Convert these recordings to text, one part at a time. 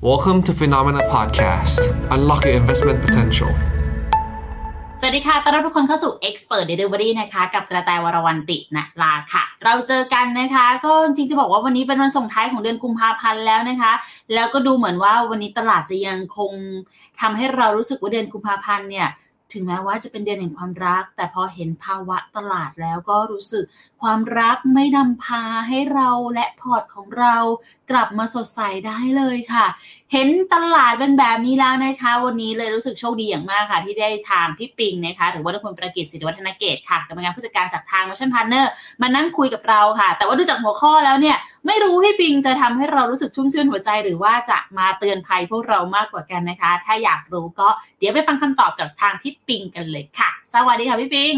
Welcome to Phenomena Podcast. Unlock your investment potential. สวัสดีค่ะ ต้อนรับทุกคนเข้าสู่ Expert Delivery นะคะ กับกระแตวรวันตินะลาค่ะ เราเจอกันนะคะ ก็จริงจะบอกว่าวันนี้เป็นวันส่งท้ายของเดือนกุมภาพันธ์แล้วนะคะ แล้วก็ดูเหมือนว่าวันนี้ตลาดจะยังคงทำให้เรารู้สึกว่าเดือนกุมภาพันธ์เนี่ย ถึงแม้ว่าจะเป็นเดือนแห่งความรัก แต่พอเห็นภาวะตลาดแล้วก็รู้สึกความรักไม่นำพาให้เราและพอร์ตของเรากลับมาสดใสได้เลยค่ะ เห็นตลาดเป็นแบบนี้แล้วนะคะ วันนี้เลยรู้สึกโชคดีอย่างมากค่ะ ที่ได้ทางพี่ปิงนะคะหรือว่าทุกคนประกิจสิริวัฒนเกตค่ะกรรมการผู้จัดการจากทาง Motion Partner มานั่งคุยกับเราค่ะ แต่ว่าดูจากหัวข้อแล้วเนี่ย ไม่รู้พี่ปิงจะทำให้เรารู้สึกชุ่มชื่นหัวใจ หรือว่าจะมาเตือนภัยพวกเรามากกว่ากันนะคะ ถ้าอยากรู้ก็เดี๋ยวไปฟังคำตอบกับทางพี่ปิงกันเลยค่ะ สวัสดีค่ะพี่ปิง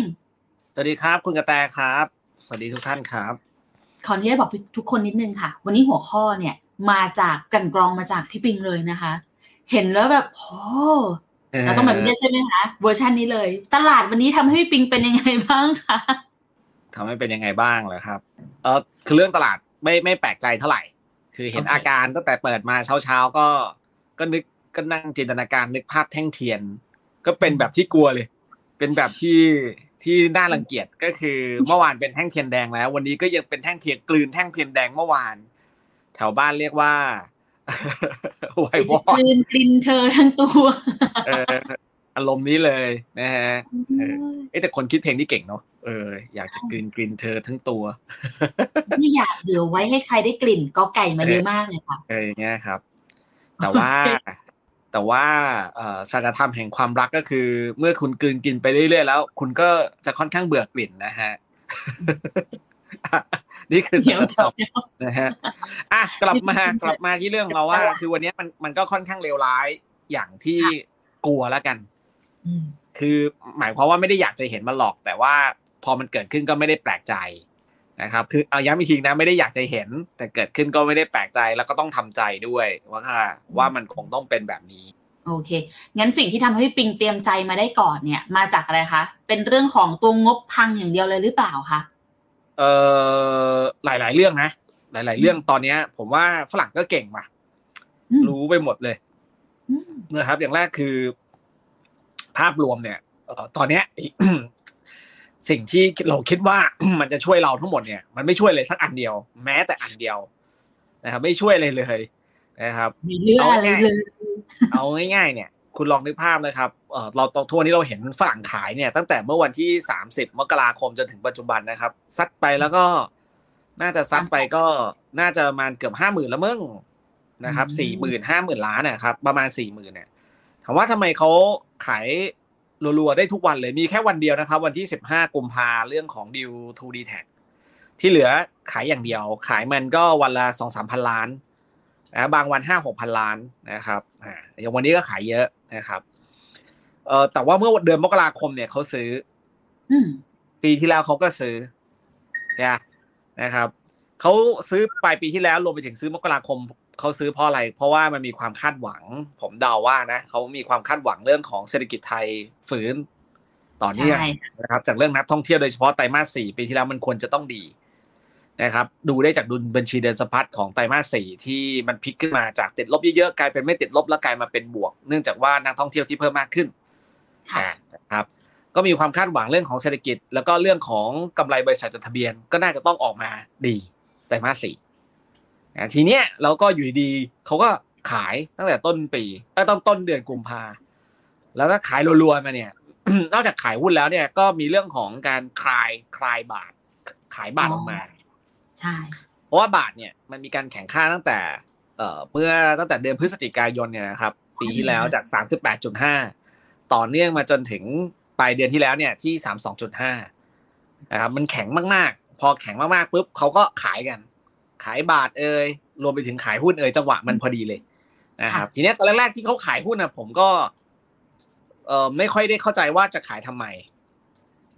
สวัสดีครับ คุณกระแตครับ วัสดีทุกท่านครับ ขออนุญาตบอกทุกคนนิดนึงค่ะ วันนี้หัวข้อเนี่ย มาจากกลันกรองมาจากพี่ปิงเลยนะคะ เห็นแล้วแบบโอ้เราต้องแบบนี้ใช่ไหมคะเวอร์ชันนี้เลย ตลาดวันนี้ทำให้พี่ปิงเป็นยังไงบ้างคะทำให้เป็นยังไงบ้างเหรอครับ เออคือเรื่องตลาดไม่ไม่แปลกใจเท่าไหร่ คือเห็นอาการตั้งแต่เปิดมาเช้าเช้าๆก็ ก็นึกก็นั่งจินตนาการนึกภาพแท่งเทียน ก็เป็นแบบที่กลัวเลย เป็นแบบที่ ที่น่ารังเกียจก็คือเมื่อวานเป็นแท่งเทียนแดงแล้ว วันนี้ก็ยังเป็นแท่งเทียนกลืนแท่งเทียนแดงเมื่อวาน แถวบ้านเรียกว่าไววอกลืนกลินเธอทั้งตัวเอออารมณ์นี้เลยนะฮะเออเอ๊ะแต่คนคิดเพลงนี่เก่งเนาะเอออยากจะกลืนกลินเธอทั้งตัวไม่อยากเหลือไว้ให้ใครได้กลิ่นก็ไก่มาเยอะมากเลยค่ะเอออย่างเงี้ยครับ แต่ว่า แต่ว่าเอ่อสัจธรรมแห่งความรักก็คือ เมื่อคุณกลืนกินไปเรื่อยๆแล้ว คุณก็จะค่อนข้างเบื่อกลิ่นนะฮะนี่คือสัเดี๋ยวจธรรมเดี๋ยวนะฮะอะกลับมากลับมาที่เรื่องเราว่า คือวันนี้มันมันก็ค่อนข้างเลวร้ายอย่างที่กลัวแล้วกันอืมคือหมายความว่าไม่ได้อยากจะเห็นมันหรอก แต่ว่าพอมันเกิดขึ้นก็ไม่ได้แปลกใจ นะครับคือเอาย้ำอีกทีนะไม่ได้อยากจะเห็น แต่เกิดขึ้นก็ไม่ได้แปลกใจแล้วก็ต้องทำใจด้วยว่าว่ามันคงต้องเป็นแบบนี้ โอเค งั้นสิ่งที่ทำให้พี่ปิงเตรียมใจมาได้ก่อนเนี่ย มาจากอะไรคะ เป็นเรื่องของตัวงบพังอย่างเดียวเลยหรือเปล่าคะเอ่อหลาย ๆ เรื่องนะ หลาย ๆ เรื่องตอนเนี้ย ผมว่าฝรั่งก็เก่งว่ะอืมรู้ไปหมดเลยอืมนะครับ อย่างแรกคือ ภาพรวมเนี่ยเอ่อตอนเนี้ย สิ่งที่เราคิดว่ามันจะช่วยเราทั้งหมดเนี่ยมันไม่ช่วยเลยสักอันเดียว แม้แต่อันเดียวนะครับ ไม่ช่วยเลยเลยนะครับมีเรื่องอะไรเลยเอาง่ายๆเนี่ย คุณลองนึกภาพนะครับเออเราตอนทั่วนี้เราเห็นฝรั่งขายเนี่ย ตั้งแต่เมื่อวันที่30มกราคมจนถึงปัจจุบันนะครับ ซัดไปแล้วก็ น่าจะซัดไปก็น่าจะประมาณเกือบห้าหมื่นแล้วมึงนะครับอืมสี่หมื่นห้าหมื่นล้านนะครับ ประมาณสี่หมื่นเนี่ยถามว่าทำไมเขาขาย รัวๆ ได้ทุกวันเลยมีแค่วันเดียวนะครับ วันที่ 15 กุมภาเรื่องของดิวทูดีแท็ที่เหลือขายอย่างเดียว ขายมันก็วันละสองสามพันล้านนะบางวันห้าหกพันล้านนะครับอ่าอย่างวันนี้ก็ขายเยอะนะครับเออแต่ว่าเมื่อเดือนมกราคมเนี่ยเขาซื้ออืมปีที่แล้วเขาก็ซื้อนะนะครับเขาซื้อปลายปีที่แล้วรวมไปถึงซื้อมกราคม เขาซื้อเพราะอะไร เพราะว่ามันมีความคาดหวัง ผมเดาว่านะเขามีความคาดหวังเรื่องของเศรษฐกิจไทยฝืนต่อเนื่องใช่นะครับจากเรื่องนักท่องเที่ยวโดยเฉพาะไตรมาสสี่ปีที่แล้วมันควรจะต้องดีนะครับดูได้จากดุลบัญชีเดินสะพัดของไตรมาสสี่ที่มันพลิกขึ้นมาจากติดลบเยอะๆกลายเป็นไม่ติดลบแล้วกลายมาเป็นบวก เนื่องจากว่านักท่องเที่ยวที่เพิ่มมากขึ้นค่ะอ่านะครับก็มีความคาดหวังเรื่องของเศรษฐกิจ แล้วก็เรื่องของกำไรบริษัทจดทะเบียนก็น่าจะต้องออกมาดีไตรมาสสี่อ่า ทีเนี้ยเราก็อยู่ดีๆเขาก็ขายตั้งแต่ต้นปีเอ้ยต้นต้นเดือนกุมภาแล้วก็ขายรัวๆมาเนี่ย นอกจากขายหุ้นแล้วเนี่ยก็มีเรื่องของการคลายคลายบาท ขายบาทออกมา ใช่ เพราะว่าบาทเนี่ยมันมีการแข่งค่าตั้งแต่ เอ่อเมื่อตั้งแต่เดือนพฤศจิกายนเนี่ยนะครับ ปีที่แล้วจาก 38.5 ต่อเนื่องมาจนถึงปลายเดือนที่แล้วเนี่ยที่ 32.5นะครับมันแข็งมากๆ พอแข็งมากๆปุ๊บเขาก็ขายกัน ขายบาทเอ่ยรวมไปถึงขายหุ้นเอ่ยจังหวะมันพอดีเลยนะครับ ทีเนี้ยตอนแรกๆที่เขาขายหุ้นนะผมก็ เอ่อไม่ค่อยได้เข้าใจว่าจะขายทำไม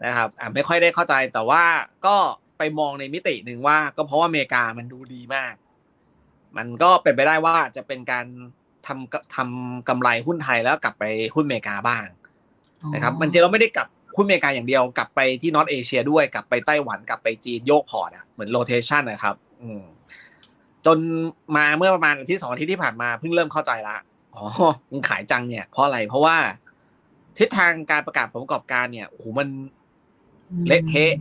นะครับ อ่าไม่ค่อยได้เข้าใจแต่ว่าก็ไปมองในมิติหนึ่งว่า ก็เพราะว่าอเมริกามันดูดีมาก มันก็เป็นไปได้ว่าจะเป็นการทำทำกำไรหุ้นไทยแล้วกลับไปหุ้นอเมริกาบ้างนะครับ มันจริงเราไม่ได้กลับหุ้นอเมริกาอย่างเดียวกลับไปที่ North Asia ด้วยกลับไปไต้หวันกลับไปจีนโยกพอร์ตอะเหมือน rotation นะครับ อืมจนมาเมื่อประมาณอาที่สองอาทิตย์ที่ผ่านมาเพิ่งเริ่มเข้าใจละอ๋อมึงขายจังเนี่ยเพราะอะไรเพราะว่า ทิศทางการประกาศผลประกอบการเนี่ยโอ้โหมันเละเทะ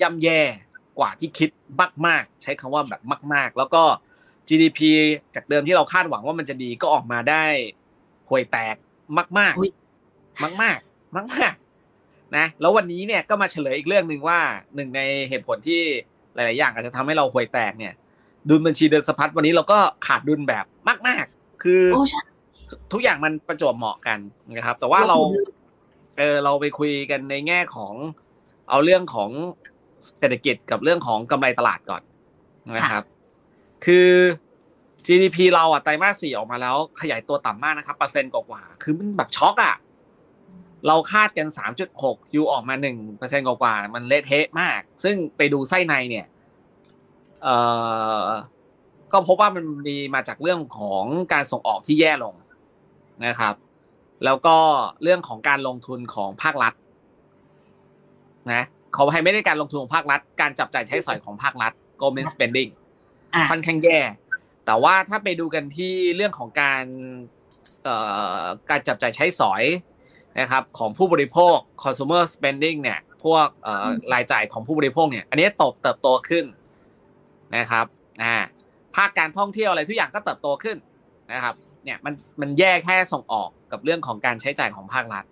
ย่ำแย่กว่าที่คิดมากๆ ใช้คำว่าแบบมาก ๆ แล้วก็ GDP จากเดิมที่เราคาดหวังว่ามันจะดีก็ออกมาได้ห่วยแตกมากอุ๊ยๆมากๆ มากๆนะแล้ววันนี้เนี่ยก็มาเฉลยอีกเรื่องหนึ่งว่าหนึ่งในเหตุผลที่ หลาย ๆ อย่างอาจจะทำให้เราห่วยแตกเนี่ย ดุลบัญชีเดินสะพัดวันนี้เราก็ขาดดุลแบบมาก ๆ คือโอ้ใช่ทุกอย่างมันประจวบเหมาะกันนะครับ แต่ว่าเราเออเราไปคุยกันในแง่ของเอาเรื่องของเศรษฐกิจกับเรื่องของกำไรตลาดก่อนนะครับ คือ GDP เราอะไตรมาสสี่ออกมาแล้ว ขยายตัวต่ำมากนะครับเปอร์เซ็นต์กว่าๆคือมันแบบช็อกอะ เราคาดกัน 3.6 ยูออกมา1เปอร์เซ็นต์กว่าๆมันเละเทะมาก ซึ่งไปดูไส้ในเนี่ยเอ่อก็พบว่ามันมีมาจากเรื่องของการส่งออกที่แย่ลงนะครับ แล้วก็เรื่องของการลงทุนของภาครัฐนะขอให้ไม่ได้การลงทุนของภาครัฐ การจับจ่ายใช้สอยของภาครัฐ government spending อะค่อนข้างแย่ แต่ว่าถ้าไปดูกันที่เรื่องของการเอ่อการจับจ่ายใช้สอย นะครับของผู้บริโภค consumer spending เนี่ยพวกเอ่อรายจ่ายของผู้บริโภคเนี่ยอันนี้ตบเติบโตขึ้นนะครับอ่าภาคการท่องเที่ยวอะไรทุกอย่างก็เติบโตขึ้นนะครับเนี่ยมันมันแย่แค่ส่งออกกับเรื่องของการใช้จ่ายของภาครัฐ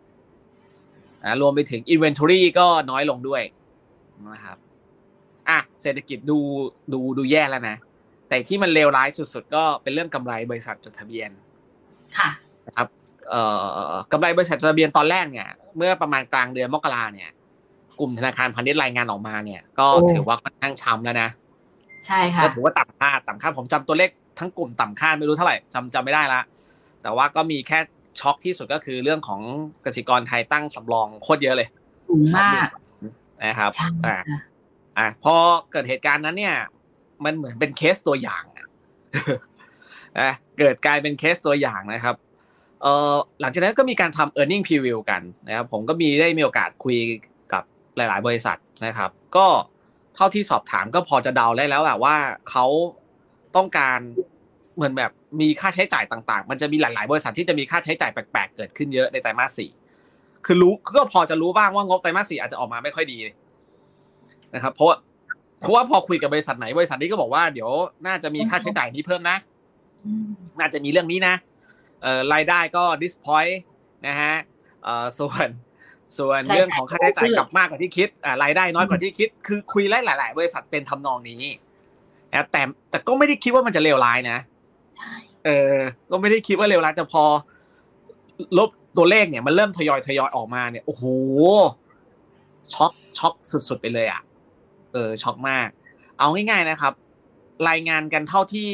นะรวมไปถึง inventory ก็น้อยลงด้วยนะครับอะเศรษฐกิจดูดูดูแย่แล้วนะ แต่ที่มันเลวร้ายสุดๆ ก็เป็นเรื่องกำไรบริษัทจดทะเบียน ค่ะนะครับเอ่อ กำไรบริษัทจดทะเบียนตอนแรกเนี่ย เมื่อประมาณกลางเดือนมกราเนี่ย กลุ่มธนาคารพาณิชย์รายงานออกมาเนี่ย ก็โอ้ถือว่าค่อนข้างช้ำแล้วนะใช่ค่ะก็ถือว่าต่ำคาดต่ำคาดผมจำตัวเลขทั้งกลุ่มต่ำคาดไม่รู้เท่าไหร่จำจำไม่ได้ละแต่ว่าก็มีแค่ช็อกที่สุดก็คือเรื่องของกสิกรไทยตั้งสำรองโคตรเยอะเลยสูงมากนะครับใช่อ่าค่ะอะพอเกิดเหตุการณ์นั้นเนี่ย มันเหมือนเป็นเคสตัวอย่างอะอะเกิดกลายเป็นเคสตัวอย่างนะครับ เออหลังจากนั้นก็มีการทำ e a r n i n g preview กันนะครับผมก็มีได้มีโอกาสคุยกับหลาย ๆ บริษัทนะครับ ก็เท่าที่สอบถามก็พอจะเดาได้แล้วแหละว่าเขาต้องการเหมือนแบบมีค่าใช้จ่ายต่าง ๆ มันจะมีหลาย ๆ บริษัทที่จะมีค่าใช้จ่ายแปลก ๆ เกิดขึ้นเยอะในไตรมาสสี่คือรู้ก็พอจะรู้บ้างว่างบไตรมาสสี่อาจจะออกมาไม่ค่อยดีนะครับ เพราะว่าเพราะว่าพอคุยกับบริษัทไหนบริษัทนี้ก็บอกว่าเดี๋ยวน่าจะมีค่าใช้จ่ายนี้เพิ่มนะ น่าจะมีเรื่องนี้นะ รายได้ก็ disappoint นะฮะเอ่อส่วนส่วนเรื่องของค่าใช้จ่ายกลับมากกว่าที่คิดอ่ารายได้น้อยกว่าที่คิด คือคุยไล่หลายๆบริษัทเป็นทำนองนี้นะแต่แต่ก็ไม่ได้คิดว่ามันจะเลวร้ายนะใช่เออ ก็ไม่ได้คิดว่าเลวร้ายแต่พอ ลบตัวเลขเนี่ยมันเริ่มทยอยทยอยออกมาเนี่ยโอ้โหช็อกช็อกสุดๆไปเลยอะเออช็อกมาก เอาง่าย ๆนะครับ รายงานกันเท่าที่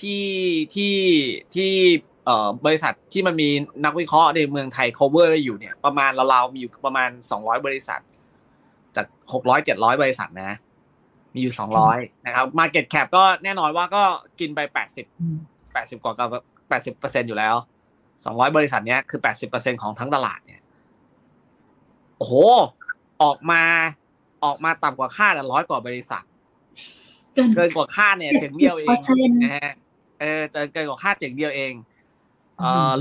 ที่ที่ที่เอ่อ บริษัทที่มันมีนักวิเคราะห์ในเมืองไทย cover อยู่เนี่ยประมาณเราๆมีอยู่ประมาณสองร้อยบริษัท จากหกร้อยเจ็ดร้อยบริษัทนะ มีอยู่สองร้อยนะครับ market cap ก็แน่นอนว่าก็กินไปแปดสิบอืมแปดสิบกว่ากับแปดสิบเปอร์เซ็นอยู่แล้วสองร้อยบริษัทเนี้ยคือแปดสิบเปอร์เซ็นของทั้งตลาดเนี่ยโอ้โห ออกมาออกมาต่ำกว่าคาดร้อยกว่าบริษัท เกินเกินกว่าคาดเนี่ยเจ๋งเดียวเอง70%นะฮะเออเจอเกินกว่าคาดเจ๋งเดียวเองเอ่อือม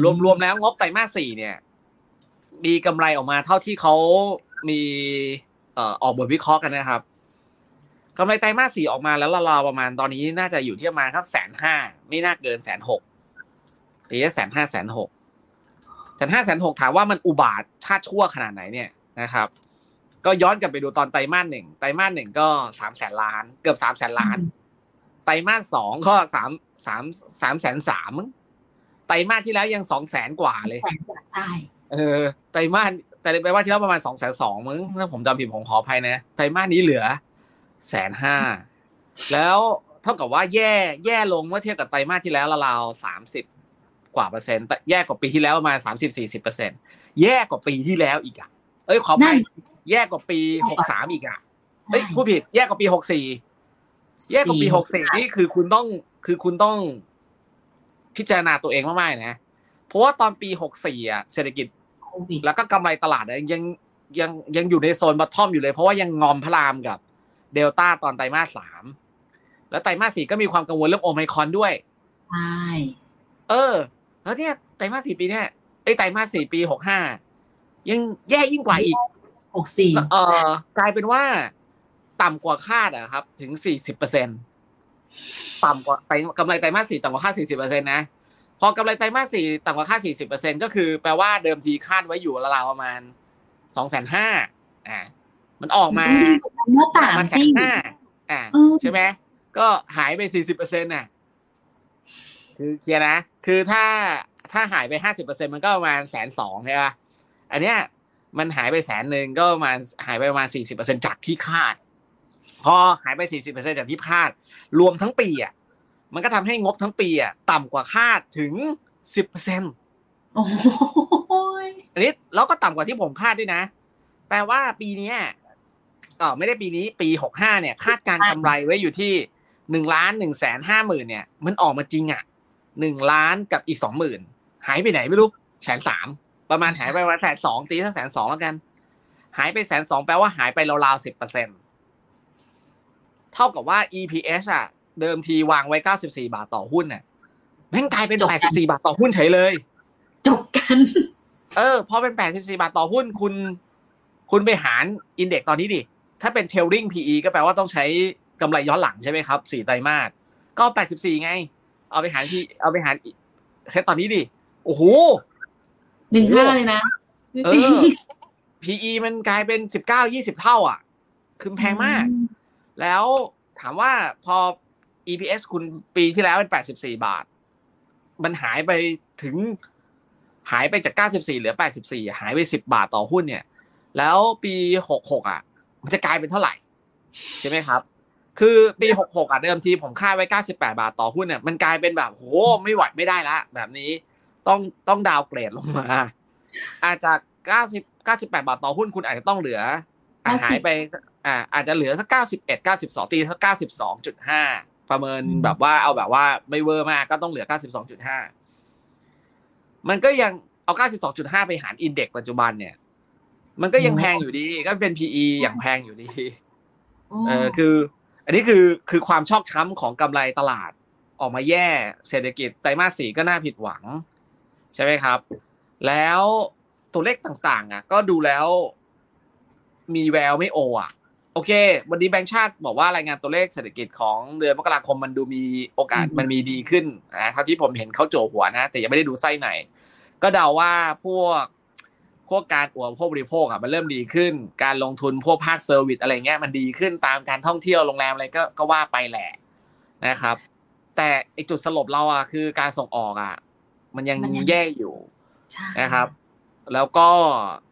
รวมรวมแล้วงบไตรมาสสี่เนี่ย มีกำไรออกมาเท่าที่เขามีเอ่อออกบทวิเคราะห์กันนะครับกำไรไตรมาสสี่ออกมาแล้วราวๆประมาณตอนนี้น่าจะอยู่ที่ประมาณครับแสนห้าไม่น่าเกินแสนหกหรือแสนห้าแสนหกแสนห้าแสนหกถามว่ามันอุบาทชาติชั่วขนาดไหนเนี่ยนะครับ ก็ย้อนกลับไปดูตอนไตรมาสหนึ่งไตรมาสหนึ่งก็สามแสนล้าน เกือบสามแสนล้าน ไตรมาสสองก็สามสามสามแสนสามมั้ง ไตรมาสที่แล้วยังสองแสนกว่าเลยแสนกว่าใช่เออไตรมาสแต่ไตรมาสที่แล้วประมาณสองแสนสองมึงถ้าผมจำผิดผมขออภัยนะไตรมาสนี้เหลือแสนห้าแล้วเท่ากับว่าแย่แย่ลงเมื่อเทียบกับไตรมาสที่แล้วราวๆสามสิบกว่าเปอร์เซ็นต์แต่แย่กว่าปีที่แล้วประมาณสามสิบสี่สิบเปอร์เซ็นต์แย่กว่าปีที่แล้วอีกอะ เอ้ยขออภัยแย่กว่าปีหกสามอีกอะเอ้ยผู้ผิดแย่กว่าปีหกสี่แย่กว่าปีหกสี่นี่คือคุณต้องคือคุณต้อง พิจารณาตัวเองมากๆนะเพราะว่าตอนปีหกสี่อะเศรษฐกิจโควิดแล้วก็กำไรตลาดอะยังยังยังอยู่ในโซนบัตทอมอยู่เลย เพราะว่ายังงอมพระรามกับเดลต้าตอนไตรมาสสามแล้วไตรมาสสี่ก็มีความกังวลเรื่องโอไมครอนด้วยใช่เออ แล้วเนี่ยไตรมาสสี่ปีเนี่ยไอ้ยไตรมาสสี่ปีหกห้ายังแย่ยิ่งกว่าอีกหกสี่เออกลายเป็นว่า ต่ำกว่าคาดอะครับ ถึงสี่สิบเปอร์เซ็นต่ำกว่าไตรกำไรไตรมาสสี่ต่ำกว่าคาดสี่สิบเปอร์เซ็นต์นะ พอกำไรไตรมาสสี่ต่ำกว่าคาดสี่สิบเปอร์เซ็นก็คือแปลว่าเดิมทีคาดไว้อยู่ราวๆประมาณสองแสนห้าอ่ามันออกมาเมื่อต่างมันแสสินห้าอ่าเออใช่ไหมก็หายไปสี่สิบเปอร์เซ็นต์น่ะ คือเคลียร์นะ คือถ้าถ้าหายไปห้าสิบเปอร์เซ็นมันก็ประมาณแสนสองใช่ปะอันเนี้ยมันหายไปแสนหนึ่งก็ประมาณหายไปประมาณสี่สิบเปอร์เซ็นจากที่คาด พอหายไปสี่สิบเปอร์เซ็นจากที่คาด รวมทั้งปีอะมันก็ทำให้งบทั้งปีอะต่ำกว่าคาดถึงสิบเปอร์เซ็นโอ้ยอันนี้แล้วก็ต่ำกว่าที่ผมคาดด้วยนะ แปลว่าปีเนี้ยเออไม่ได้ปีนี้ปีหกห้าเนี่ย คาดการกำไรไว้อยู่ที่หนึ่งล้านหนึ่งแสนห้าหมื่นเนี่ย มันออกมาจริงอะหนึ่งล้านกับอีกสองหมื่นหายไปไหนไม่รู้แสนสามประมาณหายไปประมาณแสนสองตีสักแสนสองแล้วกัน หายไปแสนสองแปลว่าหายไปราวๆสิบเปอร์เซ็นต์ เท่ากับว่า EPS อะ เดิมทีวางไว้เก้าสิบสี่บาทต่อหุ้นน่ะแม่งกลายเป็นแปดสิบสี่บาทต่อหุ้นเฉยเลย จบกัน เออพอเป็น 84 บาทต่อหุ้นคุณ คุณไปหารอินเด็กตอนนี้ดิ ถ้าเป็น trailing PE ก็แปลว่าต้องใช้กำไรย้อนหลังใช่ไหมครับสี่ไตรมาสก็ 84 ไง เอาไปหาร P เอาไปหารเซตตอนนี้ดิ โอ้โหหนึ่งห้าเลยนะเออ PE มันกลายเป็น19 20เท่า อะ คือแพงมาก แล้วถามว่าพอ EPS คุณปีที่แล้วเป็น 84 บาท มันหายไปถึงหายไปจาก 94 เหลือ 84 หายไป 10 บาทต่อหุ้นเนี่ย แล้วปี 66 อะ มันจะกลายเป็นเท่าไหร่ ใช่ไหมครับ คือปี 66 อะเดิมทีผมคาดไว้ 98 บาทต่อหุ้นเนี่ย มันกลายเป็นแบบโหไม่ไหวไม่ได้ละ แบบนี้ต้องต้องดาวเกรดลงมา อาจจะ90 98 บาทต่อหุ้นคุณอาจจะต้องเหลือ หายไปอ่าอาจจะเหลือสัก91 92ตีสัก92.5ประเมินแบบว่าเอาแบบว่าไม่เวอร์มากก็ต้องเหลือ92.5มันก็ยังเอา92.5ไปหารอินเด็กปัจจุบันเนี่ย มันก็ยังแพงอยู่ดีก็เป็น PE อย่างแพงอยู่ดีเออคือ อันนี้คือคือความชอกช้ำของกำไรตลาดออกมาแย่เศรษฐกิจไตรมาสสี่ก็น่าผิดหวัง ใช่ไหมครับ แล้วตัวเลขต่างๆ อะ ก็ดูแล้ว มีแววไม่โออะโอเค วันนี้แบงก์ชาติบอกว่ารายงานตัวเลขเศรษฐกิจของเดือนมกราคมมันดูมีโอกาสอืมมันมีดีขึ้นนะเท่าที่ผมเห็นเขาโจหัวนะ แต่ยังไม่ได้ดูไส้ไหน ก็เดาว่าพวกพวกการอุปโภคบริโภคอะมันเริ่มดีขึ้น การลงทุนพวกภาคเซอร์วิสอะไรเงี้ยมันดีขึ้นตามการท่องเที่ยวโรงแรมอะไรก็ก็ว่าไปแหละนะครับ แต่ไอจุดสลบเราอะคือการส่งออกอะ มันยังมันยังแย่อยู่ใช่นะครับ แล้วก็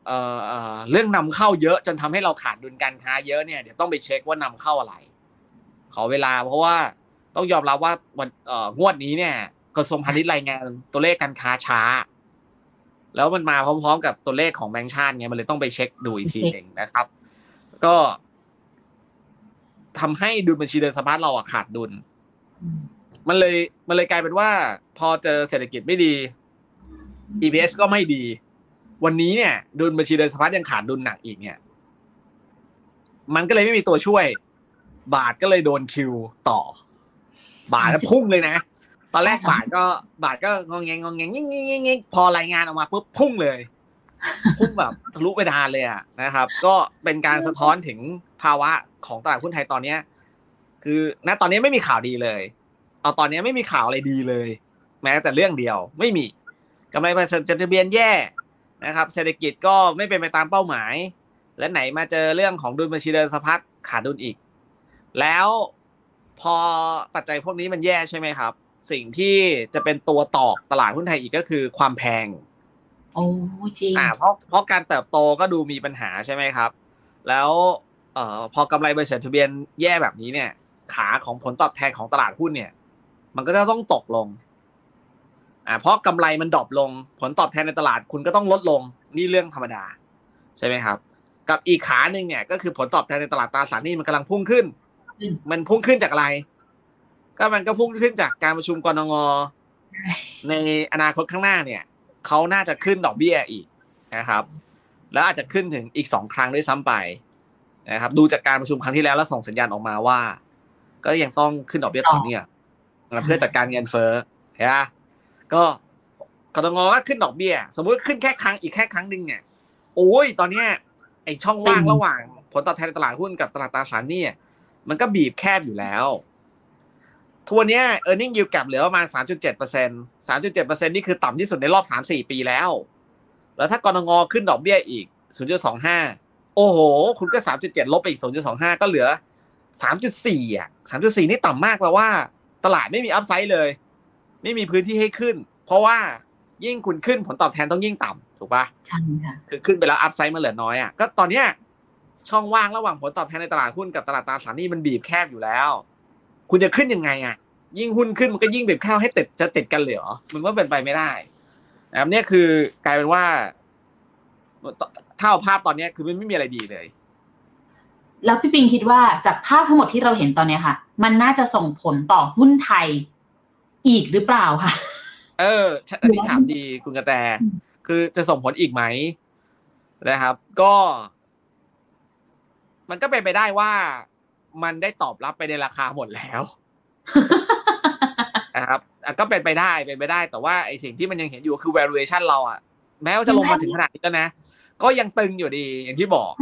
เอ่อเอ่อเรื่องนำเข้าเยอะจนทำให้เราขาดดุลการค้าเยอะเนี่ยเดี๋ยวต้องไปเช็คว่านำเข้าอะไร ขอเวลาเพราะว่าต้องยอมรับว่าวันเอ่องวดนี้เนี่ยกระทรวงพาณิชย์รายงานตัวเลขการค้าช้า แล้วมันมาพร้อม ๆ กับตัวเลขของแบงก์ชาติไงมันเลยต้องไปเช็คดูอีกทีหนึ่งนะครับ ก็ทำให้ดุลบัญชีเดินสะพัดเราอะขาดดุลอืมมันเลยมันเลยกลายเป็นว่า พอเจอเศรษฐกิจไม่ดี EPS ก็ไม่ดี วันนี้เนี่ยดุลบัญชีเดินสะพัดยังขาดดุลหนักอีกเนี่ย มันก็เลยไม่มีตัวช่วย บาทก็เลยโดนคิวต่อ บาทก็พุ่งเลยนะ ตอนแรกบาทก็บาทก็งองแงงงองแงงงิ่งงิ่งงิ่งงิ่งพอรายงานออกมาปุ๊บพุ่งเลย พุ่งแบบทะลุไปดานเลยอะนะครับ ก็เป็นการสะท้อนถึงภาวะของตลาดหุ้นไทยตอนเนี้ย คือณตอนนี้ไม่มีข่าวดีเลย เอาตอนนี้ไม่มีข่าวอะไรดีเลย แม้แต่เรื่องเดียวไม่มีกำไรผลจดทะเบียนแย่ นะครับ เศรษฐกิจก็ไม่เป็นไปตามเป้าหมาย และไหนมาเจอเรื่องของดุลบัญชีเดินสะพัดขาดดุลอีก แล้วพอปัจจัยพวกนี้มันแย่ใช่ไหมครับ สิ่งที่จะเป็นตัวตอกตลาดหุ้นไทยอีกก็คือความแพงโอ้จริงอ่าเพราะเพราะการเติบโตก็ดูมีปัญหาใช่ไหมครับ แล้วเอ่อพอกำไรบริษัททะเบียนแย่แบบนี้เนี่ย ขาของผลตอบแทนของตลาดหุ้นเนี่ย มันก็จะต้องตกลง อ่าเพราะกำไรมันดรอปลง ผลตอบแทนในตลาดคุณก็ต้องลดลงนี่เรื่องธรรมดา ใช่ไหมครับ กับอีกขาหนึ่งเนี่ยก็คือผลตอบแทนในตลาดตราสารหนี้มันกำลังพุ่งขึ้นอืมมันพุ่งขึ้นจากอะไร ก็มันก็พุ่งขึ้นจากการประชุมกรงในอนาคตข้างหน้าเนี่ยเขาน่าจะขึ้นดอกเบี้ยอีกนะครับ แล้วอาจจะขึ้นถึงอีกสองครั้งด้วยซ้ำไปนะครับ ดูจากการประชุมครั้งที่แล้วแล้วส่งสัญญาณออกมาว่า ก็ยังต้องขึ้นดอกเบี้ยต่อเนื่องนะเพื่อจัดการเงินเฟ้อเห็นปะ ก็กรงก็ขึ้นดอกเบี้ย สมมุติขึ้นแค่ครั้งอีกแค่ครั้งหนึ่งเนี่ยโอ้ยตอนเนี้ยไอช่องว่างระหว่าง ผลตอบแทนในตลาดหุ้นกับตลาดตราสารหนี้มันก็บีบแคบอยู่แล้วทัวเนี้ย e a r n i n g yield gap เหลือประมาณ 3.7% 3.7%นี่คือต่ำที่สุดในรอบ 3-4 ปีแล้ว แล้วถ้ากรงงขึ้นดอกเบี้ยอีก 0.25 โอ้โห คุณก็ 3.7 ลบไปอีก 0.25 ก็เหลือ 3.4 อะ 3.4 นี่ต่ำมากแปลว่า ตลาดไม่มีอัพไซด์เลย ไม่มีพื้นที่ให้ขึ้น เพราะว่ายิ่งคุณขึ้นผลตอบแทนต้องยิ่งต่ำถูกปะใช่ค่ะคือขึ้นไปแล้วอัพไซด์มันเหลือน้อยอะก็ตอนเนี้ยช่องว่างระหว่างผลตอบแทนในตลาดหุ้นกับตลาดตราสารหนี้มันบีบแคบอยู่แล้ว คุณจะขึ้นยังไงอะ ยิ่งหุ้นขึ้นมันก็ยิ่งบีบแคบให้ติดจะติดกันเลยเหรอมันว่าเป็นไปไม่ได้นะครับเนี่ยคือกลายเป็นว่าถ้าเอาภาพตอนเนี้ยคือมันไม่มีอะไรดีเลย แล้วพี่ปิงคิดว่าจากภาพทั้งหมดที่เราเห็นตอนเนี้ยค่ะ มันน่าจะส่งผลต่อหุ้นไทย อีกหรือเปล่าคะเอออันนี้ถามดีคุณกระแตอืมคือจะส่งผลอีกไหมนะครับ ก็ มันก็เป็นไปได้ว่า มันได้ตอบรับไปในราคาหมดแล้วนะครับอะก็เป็นไปได้เป็นไปได้ แต่ว่าไอสิ่งที่มันยังเห็นอยู่คือ valuation เราอะแม้ว่าจะลงมาถึงขนาดนี้แล้วนะ ก็ยังตึงอยู่ดีอย่างที่บอก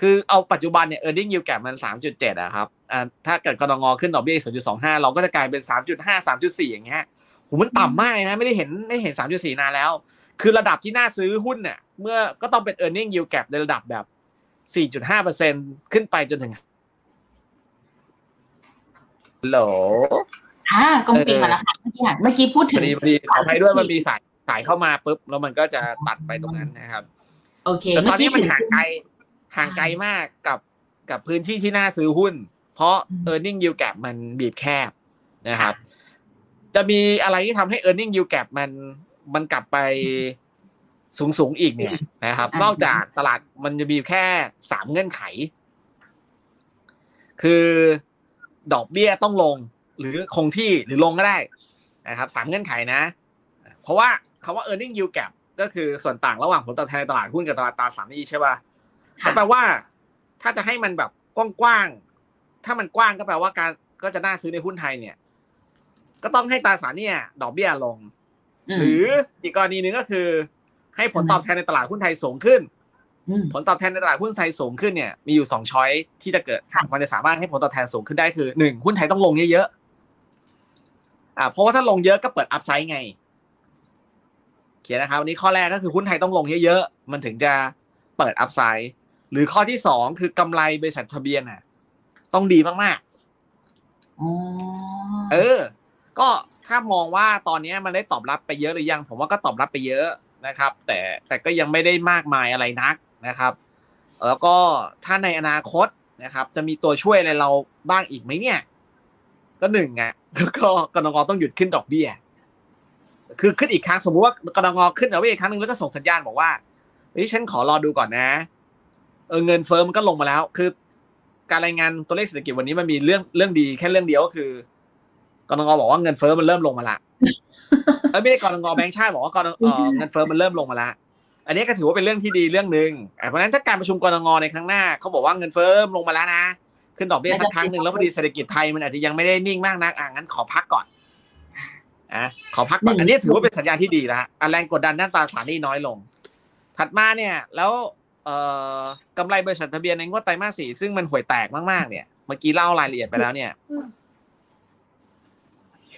คือเอาปัจจุบันเนี่ย earning yield gap มันสามจุดเจ็ดอะครับอ่าถ้าเกิดกรงงขึ้นดอกเบี้ยศูนย์จุดสองห้าเราก็จะกลายเป็นสามจุดห้าสามจุดสี่อย่างเงี้ยโหมันต่ำมากเลยนะ ไม่ได้เห็นไม่เห็นสามจุดสี่นานแล้ว คือระดับที่น่าซื้อหุ้นเนี่ยเมื่อก็ต้องเป็น earning yield gap ในระดับแบบสี่จุดห้าเปอร์เซ็นขึ้นไปจนถึงฮัลโหลอ่ากงปิงมาแล้วค่ะเมื่อกี้ค่ะเมื่อกี้พูดพถึองดีพอดีขออภัยด้วยมันมีสายสายเข้ามาปุ๊บแล้วมันก็จะตัดไปตรงนั้นนะครับโอเคแต่ตเมื่ออนกี้นี้มันถึงห่างไกล ห่างไกลมากกับกับพื้นที่ที่น่าซื้อหุ้น เพราะอืม e a r n i n g yield gap มันบีบแคบนะครับ จะมีอะไรที่ทำให้ e a r n i n g yield gap มันมันกลับไปสูงสูงๆอีกเนี่ยนะครับ นอกจากตลาดมันจะมีแค่สามเงื่อนไข คือดอกเบี้ยต้องลง หรือคงที่หรือลงก็ได้นะครับสามเงื่อนไขนะ เพราะว่าคำว่า e a r n i n g yield gap ก็คือส่วนต่างระหว่างผลตอบแทนในตลาดหุ้นกับตลาดตราสารหนี้ใช่ป่ะค่ะก็ แปลว่า ถ้าจะให้มันแบบกว้างๆถ้ามันกว้างก็แปลว่าการก็จะน่าซื้อในหุ้นไทยเนี่ย ก็ต้องให้ตราสารหเนี่ย ดอกเบี้ยลงมหรืออีกกรณีหนึ่งก็คือ ให้ผลตอบแทนในตลาดหุ้นไทยสูงขึ้นมผลตอบแทนในตลาดหุ้นไทยสูงขึ้นเนี่ยมีอยู่สองช้อยที่จะเกิดค่ะมันจะสามารถให้ผลตอบแทนสูงขึ้นได้คือหนึ่งหุ้นไทยต้องลงเยอะๆอ่าเพราะว่าถ้าลงเยอะก็เปิดอัพไซด์ไงเขียนนะครับวันนี้ข้อแรกก็คือหุ้นไทยต้องลงเยอะๆมันถึงจะเปิดอัพไซด์ หรือข้อที่สองคือกำไรบริษัททะเบียนน่ะ ต้องดีมากๆอ๋อเออ ก็ถ้ามองว่าตอนนี้มันได้ตอบรับไปเยอะหรือยัง ผมว่าก็ตอบรับไปเยอะนะครับ แต่แต่ก็ยังไม่ได้มากมายอะไรนักนะครับ แล้วก็ถ้าในอนาคตนะครับ จะมีตัวช่วยอะไรเราบ้างอีกไหมเนี่ย ก็หนึ่งอะก็กรงต้องหยุดขึ้นดอกเบี้ยคือขึ้นอีกครั้งสมมุติว่ากรงขึ้นดอกเบี้ยอีกครั้งหนึ่งแล้วก็ส่งสัญญาณบอกว่าเฮ้ยฉันขอรอดูก่อนนะ เออเงินเฟ้อมันก็ลงมาแล้ว คือ การรายงานตัวเลขเศรษฐกิจวันนี้มันมีเรื่องเรื่องดีแค่เรื่องเดียวก็คือกรงบอกว่าเงินเฟ้อมันเริ่มลงมาละเอ้ยไม่ได้กรงแบงค์ชาติบอกว่ากรเอ่อเงินเฟ้อมันเริ่มลงมาละอันนี้ก็ถือว่าเป็นเรื่องที่ดีเรื่องหนึ่งอะเพราะฉะนั้นถ้าการประชุมกรงในครั้งหน้าเขาบอกว่าเงินเฟ้อเริ่มลงมาแล้วนะขึ้นดอกเบี้ยสักครั้งหนึ่งแล้วพอดีเศรษฐกิจไทยมันอาจจะยังไม่ได้นิ่งมากนักอะงั้นขอพักก่อนอะขอพักก่อนหนึ่งอันนี้ถือว่าเป็นสัญญาณที่ดีแล้วอะแรงกดดันด้านตราสารหนี้น้อยลง ถัดมาเนี่ย แล้วเอ่อ กำไรบริษัททะเบียนในงวดไตรมาสสี่ซึ่งมันห่วยแตกมากๆ เนี่ยเมื่อกี้เล่ารายละเอียดไปแล้วเนี่ย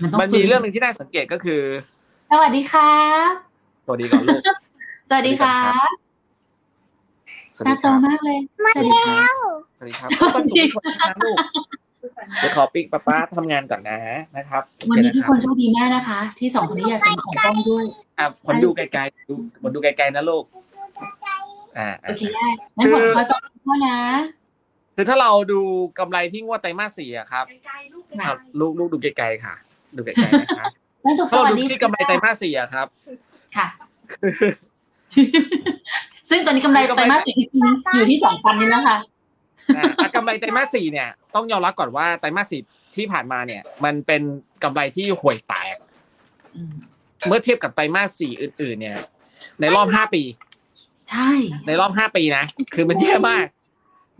มันต้องมันมีฟื้เรื่องหนึ่งที่น่าสังเกตก็คือ สวัสดีครับสวัสดีก่อนลูกสวัสดีครับสวัสตาดีโตครับมากเลยสวัสดีครับสวัสดีครับสวัสดีสวัสดีครับลูกเดี๋ยวขอปิ๊กป้าป้าทำงานก่อนนะนะครับ วันนี้ทุกคนโอโชคดีมากนะคะ ที่สองคนนี้อยากจะมาออกกล้องด้วยเอะผลดูไกลๆดูผลดูไกลๆนะลูก อ่าโอเคได้งั้นผมขอสองข้อนะคือถ้าเราดูกำไรที่งวดไตรมาสสี่อะครับค่ะครับลูกลูกดูไกลๆค่ะ ดูไกลๆนะคะวันศุกร์สถ้าวัเราสดูดีที่กำไรไตรมาสสี่อะครับ ค่ะ ซึ่งตอนนี้กำไรไตรมาสสี่อยู่ที่สองพันนี่แล้วค่ะอะอะกำไรไตรมาสสี่เนี่ย ต้องยอมรับก่อนว่าไตรมาสสี่ที่ผ่านมาเนี่ย มันเป็นกำไรที่ห่วยแตกอืมเมื่อเทียบกับไตรมาสสี่อื่น ๆ เนี่ย ในรอบห้าปี ใช่ ในรอบห้าปีนะ คือมันแย่มาก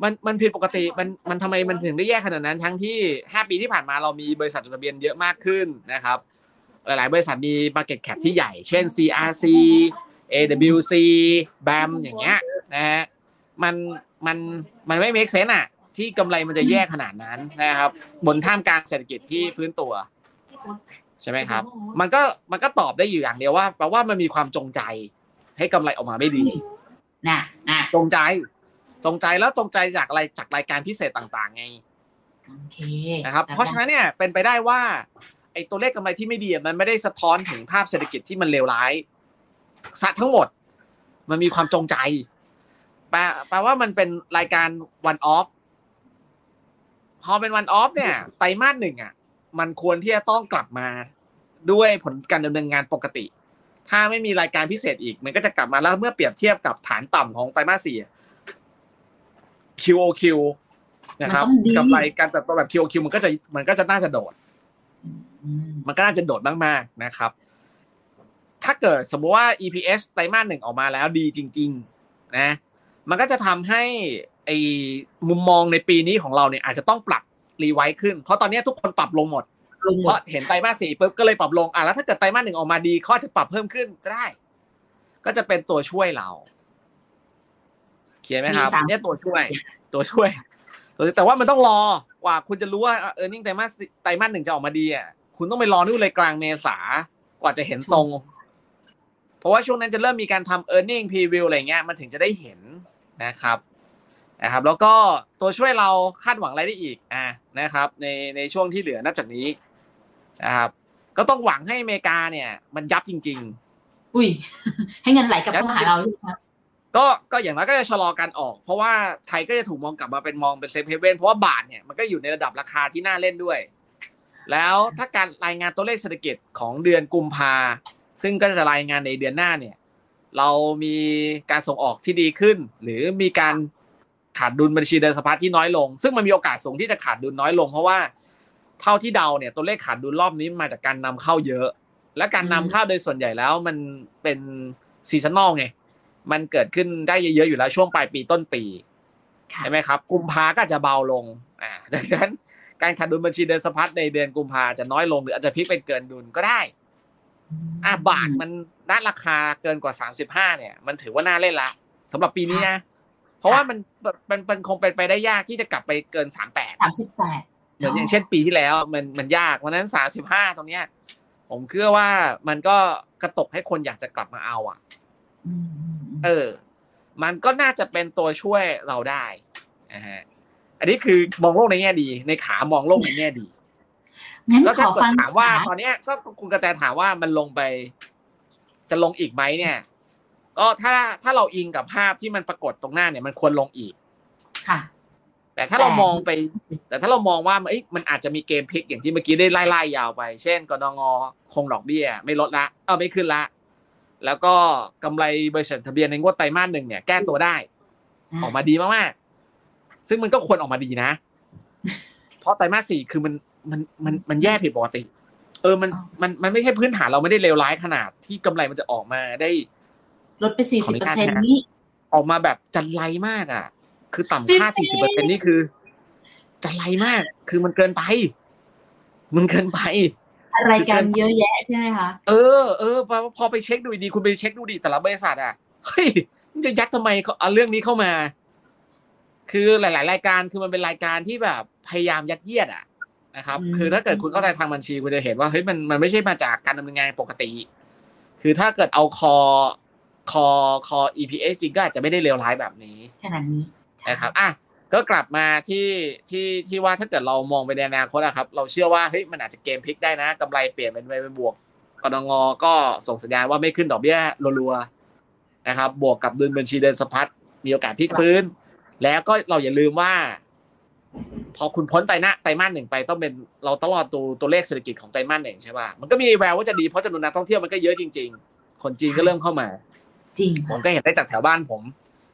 มันมันผิดปกติมันมันทำไมมันถึงได้แย่ขนาดนั้น ทั้งที่ห้าปีที่ผ่านมาเรามีบริษัทจดทะเบียนเยอะมากขึ้นนะครับ หลาย ๆ บริษัทมี market cap ที่ใหญ่ เช่น CRC AWC BAM อย่างเงี้ยนะฮะมันมันมันไม่ make sense อะ ที่กำไรมันจะแย่ขนาดนั้นนะครับ บนท่ามกลางเศรษฐกิจที่ฟื้นตัวใช่ไหมครับ มันก็มันก็ตอบได้อยู่อย่างเดียวว่าแปลว่ามันมีความจงใจให้กำไรออกมาไม่ดี น่ะน่ะจงใจจงใจแล้วจงใจจากอะไรจากรายการพิเศษต่างๆ ไงโอเคนะครับ เพราะฉะนั้นเนี่ยเป็นไปได้ว่าไอ้ตัวเลขกำไรที่ไม่ดีอะมันไม่ได้สะท้อนถึงภาพเศรษฐกิจที่มันเลวร้ายซะทั้งหมด มันมีความจงใจแปลแปลว่ามันเป็นรายการ one off พอเป็น one off เนี่ยไตรมาสหนึ่งอะ มันควรที่จะต้องกลับมาด้วยผลการดำเนินงานปกติ ถ้าไม่มีรายการพิเศษอีก มันก็จะกลับมาแล้วเมื่อเปรียบเทียบกับฐานต่ำของไตรมาสสี่อะ QOQ นะครับมันต้องดีกำไรการเติบโตแบบ QOQ มันก็จะมันก็จะน่าจะโดดอืมมันก็น่าจะโดดมากๆนะครับ ถ้าเกิดสมมติว่า EPS ไตรมาสหนึ่งออกมาแล้วดีจริง ๆ นะ มันก็จะทำให้ไอ้มุมมองในปีนี้ของเราเนี่ยอาจจะต้องปรับรีไวซ์ขึ้น เพราะตอนนี้ทุกคนปรับลงหมดลงห เพมดราะเห็นไตรมาสสี่ปุ๊บก็เลยปรับลงอะแล้วถ้าเกิดไตรมาสหนึ่งออกมาดีเขาอาจจะปรับเพิ่มขึ้นก็ได้ ก็จะเป็นตัวช่วยเราเขียนไหมครับมีสามเนี่ยตัวช่วย ตัวช่วยตัวแต่ว่ามันต้องรอกว่าคุณจะรู้ว่าเออร์เน็งไตรมาสไตรมาสหนึ่งจะออกมาดีอะคุณต้องไปรอนู่นเลยกลางเมษากว่าจะเห็นทรง เพราะว่าช่วงนั้นจะเริ่มมีการทำ e a r n i n g preview อะไรเงี้ยมันถึงจะได้เห็นนะครับนะครับแล้วก็ตัวช่วยเราคาดหวังอะไรได้อีกอะนะครับในในช่วงที่เหลือนับจากนี้ นะครับ ก็ต้องหวังให้อเมริกาเนี่ย มันยับจริงอุ้ย ให้เงินไหลกลับเข้ามาหาเราใช่ไหมคะๆก็ก็อย่างน้อยก็จะชะลอการออก เพราะว่าไทยก็จะถูกมองกลับมาเป็นมองเป็น safe haven เพราะว่าบาทเนี่ยมันก็อยู่ในระดับราคาที่น่าเล่นด้วย แล้วถ้าการรายงานตัวเลขเศรษฐกิจของเดือนกุมภาซึ่งก็จะรายงานในเดือนหน้าเนี่ย เรามีการส่งออกที่ดีขึ้น หรือมีการขาดดุลบัญชีเดินสะพัดที่น้อยลง ซึ่งมันมีโอกาสสูงที่จะขาดดุลน้อยลง เพราะว่า เท่าที่เดาเนี่ยตัวเลขขาดดุลรอบนี้มาจากการนำเข้าเยอะ และการนำเข้าโดยส่วนใหญ่แล้วมันเป็นซีซันนอลไงมันเกิดขึ้นได้เยอะๆอยู่แล้วช่วงปลายปีต้นปีค่ะใช่ไหมครับกุมภาก็อาจจะเบาลงอ่าดังนั้นการขาดดุลบัญชีเดินสะพัดในเดือนกุมภาจะน้อยลงหรืออาจจะพลิกเป็นเกินดุลก็ได้อะบาทมันด้านราคาเกินกว่าสามสิบห้าเนี่ย มันถือว่าน่าเล่นละสำหรับปีนี้นะ เพราะว่ามันมันมันคงเป็นไปได้ยากที่จะกลับไปเกินสามแปดสามสิบแปด เหมือนอย่างเช่นปีที่แล้วมันมันยากวันนั้นสามสิบห้าตรงเนี้ย ผมเชื่อว่ามันก็กระตกให้คนอยากจะกลับมาเอาอะเออ มันก็น่าจะเป็นตัวช่วยเราได้นะฮะอันนี้คือมองโลกในแง่ดี ในขามองโลกในแง่ดีงั้นแล้วขถ้าอเกิดฟังถามว่าค่ะตอนเนี้ยก็คุณกระแตถามว่ามันลงไป จะลงอีกไหมเนี่ยก็ถ้าถ้าเราอิงกับภาพที่มันปรากฏตรงหน้าเนี่ย มันควรลงอีก ค่ะ แต่ถ้าเราแต่มองไป แต่ถ้าเรามองว่าเอ้ยมันอาจจะมีเกมพลิกอย่างที่เมื่อกี้ได้ไล่ไล่ยาวไป เช่นกนงคงดอกเบี้ย ไม่ลดละเออไม่ขึ้นละ แล้วก็กำไรบริษัททะเบียนในงวดไตรมาสหนึ่งเนี่ยแก้ตัวได้ ออกมาดีมากๆ ซึ่งมันก็ควรออกมาดีนะ เพราะไตรมาสสี่คือมันมันมันมันแย่ผิดปกติ เออมันมันมันไม่ใช่พื้นฐานเราไม่ได้เลวร้ายขนาดที่กำไรมันจะออกมาได้ ลดไปสี่ขอสิอบนุเปอญาร์ตเซ็นต์นะนี่ออกมาแบบจันไรมากอะ คือต่ำค่าจริสี่งๆสิบเปอร์เซ็นนี่คือจันไรมาก คือมันเกินไป มันเกินไป อะไรกันเยอะแยะใช่ไหมคะเออเออพอพอไปเช็คดูดีๆคุณไปเช็คดูดีแต่ละบริษัทอะเฮ้ยมันจะยัดทำไมเขาเอาเรื่องนี้เข้ามา คือหลาย ๆ รายการคือมันเป็นรายการที่แบบพยายามยัดเยียดอะนะครับอืมคือถ้าเกิดคุณเข้าใจทางบัญชีคุณจะเห็นว่าเฮ้ยมันมันไม่ใช่มาจากการดำเนินงานปกติ คือถ้าเกิดเอาคอคอคอ EPS จริงก็อาจจะไม่ได้เลวร้ายแบบนี้ขนาดนี้ นะครับอะก็กลับมาที่ที่ที่ว่าถ้าเกิดเรามองไปในอนาคตอะครับเราเชื่อว่าเฮ้ยมันอาจจะเกมพลิกได้นะกำไรเปลี่ยนเป็นไปเป็นบวกกนงก็ส่งสัญญาณว่าไม่ขึ้นดอกเบี้ยรัวๆนะครับ บวกกับดุลบัญชีเดินสะพัดมีโอกาสพลิกฟื้น แล้วก็เราอย่าลืมว่า พอคุณพ้นไตรหน้าไตรมาสหนึ่งไปต้องเป็นเราต้องรอตัวตัวเลขเศรษฐกิจของไตรมาสหนึ่งใช่ป่ะมันก็มีแววว่าจะดีเพราะจำนวนนักท่องเที่ยวมันก็เยอะจริง ๆ คนจีนก็เริ่มเข้ามา จริง ผมก็เห็นได้จากแถวบ้านผม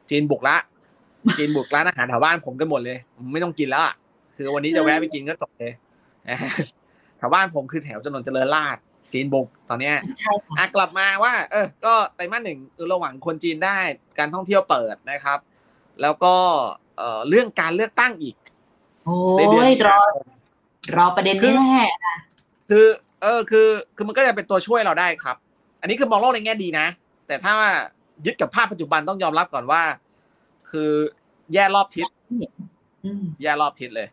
จีนบุกละ จีนบุกร้านอาหารแถวบ้านผมกันหมดเลยผมไม่ต้องกินแล้วอะคือวันนี้จะแวะไปกินก็จบเลยแถวบ้านผมคือแถวจนนเจริญราษฎร์จีนบุกตอนเนี้ยใช่ค่ะอะกลับมาว่า เออ ก็ไตรมาสหนึ่งเออระหว่างคนจีนได้การท่องเที่ยวเปิดนะครับ แล้วก็เอ่อเรื่องการเลือกตั้งอีกโอ้ในเดือนยมีรนาอคมรอประเด็นนี้แหละคือ เออ คือ คือมันก็จะเป็นตัวช่วยเราได้ครับ อันนี้คือมองโลกในแง่ดีนะ แต่ถ้าว่ายึดกับภาพปัจจุบันต้องยอมรับก่อนว่า คือแย่รอบทิศอืมแย่รอบทิศเลย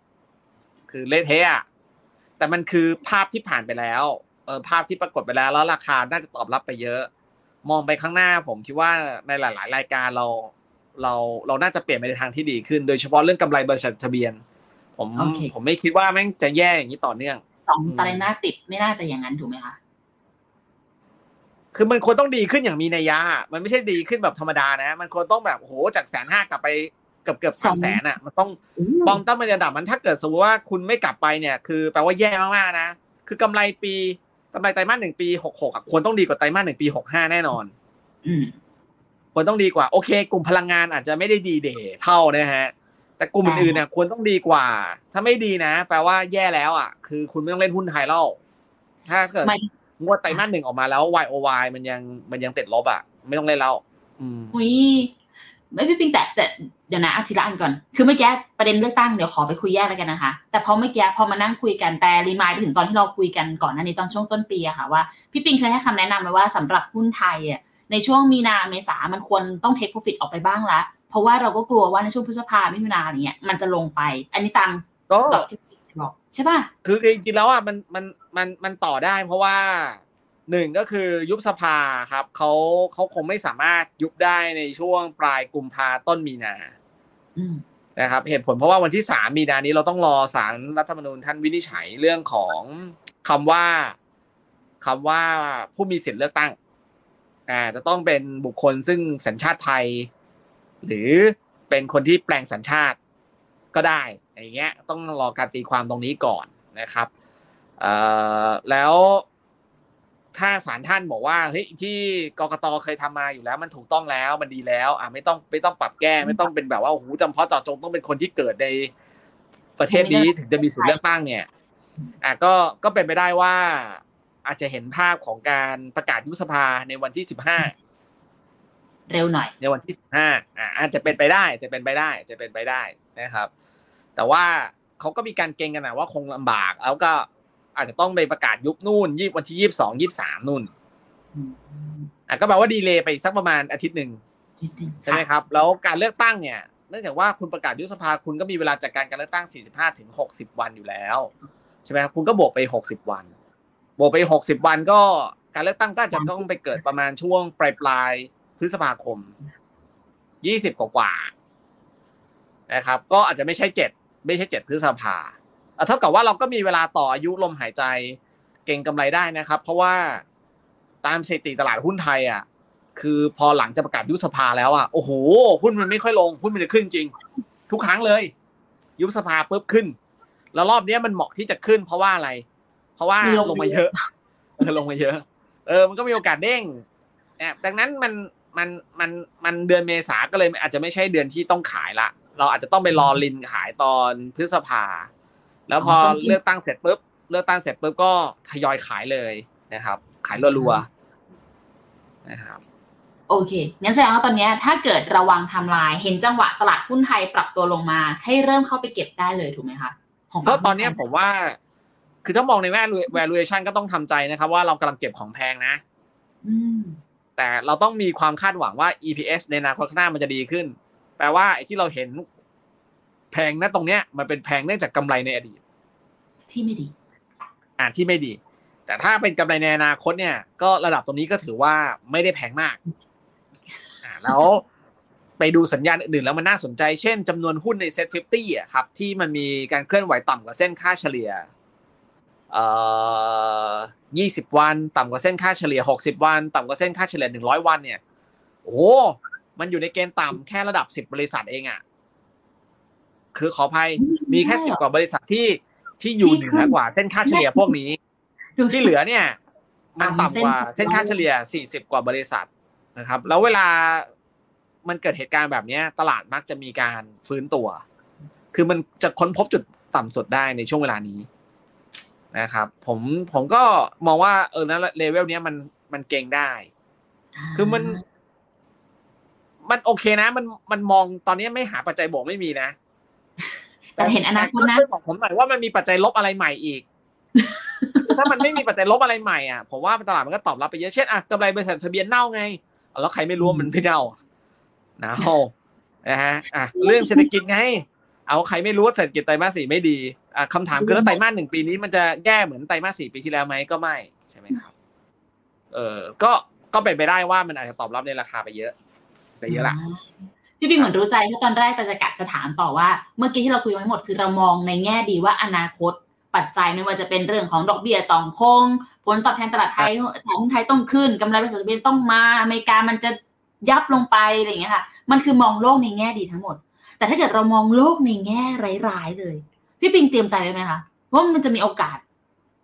คือเละเทะอะแต่มันคือภาพที่ผ่านไปแล้วเออภาพที่ปรากฏไปแล้วแล้วราคาน่าจะตอบรับไปเยอะ มองไปข้างหน้าผมคิดว่าในหลาย ๆ รายการเรา เราเราน่าจะเปลี่ยนไปในทางที่ดีขึ้น โดยเฉพาะเรื่องกำไรบริษัททะเบียน ผมผมไม่คิดว่าแม่งจะแย่อย่างนี้ต่อเนื่องสองไตรมาสติดไม่น่าจะอย่างนั้นถูกไหมคะ คือมันควรต้องดีขึ้นอย่างมีนัยยะอะมันไม่ใช่ดีขึ้นแบบธรรมดานะ มันควรต้องแบบโอ้โหจากแสนห้ากลับไปเกือบเกือบสสาอมงแสนอะ มันต้องบองต้องเป็นระดับมันถ้าเกิดสมมติว่าคุณไม่กลับไปเนี่ย คือแปลว่าแย่มากๆนะ คือกำไรปีกำไรไตรมาสหนึ่งปีหกหกควรต้องดีกว่าไตรมาสหนึ่งปีหกห้าแน่นอนอืมควรต้องดีกว่า โอเค กลุ่มพลังงานอาจจะไม่ได้ดีเดย์เท่านะฮะ แต่กลุ่มอื่นๆเนี่ยควรต้องดีกว่า ถ้าไม่ดีนะ แปลว่าแย่แล้วอะ คือคุณไม่ต้องเล่นหุ้นไทยแล้วถ้าเกิดไม่ งวดไตรมาสหนึ่งออกมาแล้ว Y O Y มันยังมันยังติดลบอะ ไม่ต้องเล่นแล้วอืมอุ้ยไม่พี่ปิงแต่แต่เดี๋ยวนะเอาทีละอันก่อน คือเมื่อกี้ประเด็นเลือกตั้งเดี๋ยวขอไปคุยแยกแล้วกันนะคะ แต่พอเมื่อกี้พอมานั่งคุยกันแต่รีมายไปถึงตอนที่เราคุยกันก่อนหน้านี้ตอนช่วงต้นปีอะค่ะว่าพี่ปิงเคยให้คำแนะนำไว้ว่าสำหรับหุ้นไทยอะในช่วงมีนาเมษามันควรต้องเทคโปรฟิตออกไปบ้างละเพราะว่าเราก็กลัวว่าในช่วงพฤษภามิถุนาเนี่ยมันจะลงไป อันนี้ตามก็ตอบที่พี่ปิงบอกใช่ป่ะคือจริงๆแล้วอะมันมัน มันมันต่อได้เพราะว่าหนึ่งก็คือยุบสภาครับเขาเขาคงไม่สามารถยุบได้ในช่วงปลายกุมภาต้นมีนาอืมนะครับเหตุผลเพราะว่าวันที่สามมีนานี้เราต้องรอสารรัฐธรรมนูญท่านวินิจฉัยเรื่องของคำว่าคำว่าผู้มีสิทธิ์เลือกตั้งอ่าจะต้องเป็นบุคคลซึ่งสัญชาติไทย หรือเป็นคนที่แปลงสัญชาติก็ได้อย่างเงี้ย ต้องรอการตีความตรงนี้ก่อนนะครับเอ่อ แล้วถ้าศาลท่านบอกว่าเฮ้ยที่กกตเคยทำมาอยู่แล้ว มันถูกต้องแล้วมันดีแล้ว อะไม่ต้องไม่ต้องปรับแก้ ไม่ต้องเป็นแบบว่าโอ้โหจำเพาะเจาะจงต้องเป็นคนที่เกิดในประเทศนี้ถึงจะมีสิทธิเลือกตั้งเนี่ย อะก็ก็เป็นไปได้ว่า อาจจะเห็นภาพของการประกาศยุบสภาในวันที่สิบห้าเร็วหน่อย ในวันที่สิบห้าอ่าอาจจะเป็นไปได้จะเป็นไปได้จะเป็นไปได้นะครับ แต่ว่าเขาก็มีการเก่งกันนะว่าคงลำบากแล้วก็ อาจจะต้องไปประกาศยุบนู่นยี่วันที่ยี่สิบสองยี่สิบสามนู่นอืมอะก็แปลว่าดีเลย์ไปอีกสักประมาณอาทิตย์หนึ่งนิดนึงใช่ไหมครับ แล้วการเลือกตั้งเนี่ยเนื่องจากว่าคุณประกาศยุบสภาคุณก็มีเวลาจัดการการเลือกตั้ง 45ถึง60 วันอยู่แล้วใช่ไหมครับคุณก็บวกไป 60 วัน บวกไป 60 วันก็การเลือกตั้งก็อาจจะต้องไปเกิดประมาณช่วงปลายปลายๆพฤษภาคม 20 กว่ากว่าๆนะครับ ก็อาจจะไม่ใช่ 7 ไม่ใช่ 7 พฤษภาอะ เท่ากับว่าเราก็มีเวลาต่ออายุลมหายใจเก่งกำไรได้นะครับ เพราะว่าตามสถิติตลาดหุ้นไทยอะคือพอหลังจะประกาศยุบสภาแล้วอะโอ้โหหุ้นมันไม่ค่อยลงหุ้นมันจะขึ้นจริง ทุกครั้งเลย ยุบสภาปุ๊บขึ้น แล้วรอบนี้มันเหมาะที่จะขึ้น เพราะว่าอะไร เพราะว่าลงมาเยอะเออลงมาเยอะ เออ มันก็มีโอกาสเด้งแอบดังนั้นมันมันมันมันเดือนเมษาก็เลยอาจจะไม่ใช่เดือนที่ต้องขายละ เราอาจจะต้องไปรอลินขายตอนพฤษภา แล้วพอเลือกตั้งเสร็จปุ๊บเลือกตั้งเสร็จปุ๊บก็ทยอยขายเลยนะครับ ขายรัวๆนะครับโอเคงั้นแสดงว่าตอนเนี้ยถ้าเกิดระวังไทำลาย เห็นจังหวะตลาดหุ้นไทยปรับตัวลงมา ให้เริ่มเข้าไปเก็บได้เลยถูกไหมคะของก็ฝั่งตอนเนี้ยผมว่า คือถ้ามองในแง่ valuation ก็ต้องทำใจนะครับ ว่าเรากำลังเก็บของแพงนะอืมแต่เราต้องมีความคาดหวังว่า EPS ในอนาคตข้างหน้ามันจะดีขึ้น แปลว่าไอ้ที่เราเห็นแพงนะตรงเนี้ย มันเป็นแพงเนื่องจากกำไรในอดีต ที่ไม่ดี อ่าที่ไม่ดี แต่ถ้าเป็นกำไรในอนาคตเนี่ย ก็ระดับตรงนี้ก็ถือว่าไม่ได้แพงมากอ่าแล้วไปดูสัญญาณอื่นๆแล้วมันน่าสนใจ เช่นจำนวนหุ้นในเซ็ต50อะครับ ที่มันมีการเคลื่อนไหวต่ำกว่าเส้นค่าเฉลี่ยเอ่อ20วันต่ำกว่าเส้นค่าเฉลี่ย60วัน ต่ำกว่าเส้นค่าเฉลี่ย100วัน เนี่ย โอ้โหมันอยู่ในเกณฑ์ต่ำแค่ระดับ10บริษัทเองอะ คือขออภัยมีแค่10กว่าบริษัทที่ ที่อยู่เหนือกว่าเส้นค่าเฉลี่ยพวกนี้ดูที่เหลือเนี่ย มันต่ำกว่าต่ำเส้เส้นนค่าเฉลี่ย 40 กว่าบริษัทนะครับ แล้วเวลามันเกิดเหตุการณ์แบบเนี้ยตลาดมักจะมีการฟื้นตัว คือมันจะค้นพบจุดต่ำสุดได้ในช่วงเวลานี้นะครับ ผมผมก็มองว่าเออนะเลเวลเนี้ยมันมันเก่งได้ คือมัน มันโอเคนะ มันมันมองตอนนี้ไม่หาปัจจัยบวกไม่มีนะ แต่เห็นอนาคตนะช่วยบอกผมหน่อยว่ามันมีปัจจัยลบอะไรใหม่อีก ถ้ามันไม่มีปัจจัยลบอะไรใหม่อะผมว่าตลาดมันก็ตอบรับไปเยอะเช่นอะกำไรบริษัททะเบียนเน่าไงเอาแล้วใครไม่รู้ว่ามันไม่เน่าเน่านะฮะอะเรื่องเศรษฐกิจไง เอาใครไม่รู้ว่าเศรษฐกิจไตรมาสสี่ไม่ดีอะคำถามคือแล้วไตรมาสหนึ่งปีนี้มันจะแย่เหมือนไตรมาสสี่ปีที่แล้วไหมก็ไม่ใช่ไหมครับ เออก็ก็เป็นไปได้ว่ามันอาจจะตอบรับในราคาไปเยอะ ไปเยอะละ พี่ปิงเหมือนรู้ใจเพราะตอนแรกแต่จะกะจะถามต่อว่า เมื่อกี้ที่เราคุยไว้หมดคือเรามองในแง่ดีว่าอนาคตปัจจัยไม่ว่าจะเป็นเรื่องของดอกเบี้ยต่องคง ผลตอบแทนตลาดไทยตลาดหุ้นไทยต้องขึ้นกำไรบริษัททะเบียนต้องมาอเมริกามันจะยับลงไปอะไรอย่างเงี้ยค่ะ มันคือมองโลกในแง่ดีทั้งหมด แต่ถ้าเกิดเรามองโลกในแง่ร้ายๆเลย พี่ปิงเตรียมใจไว้ไหมคะว่ามันจะมีโอกาส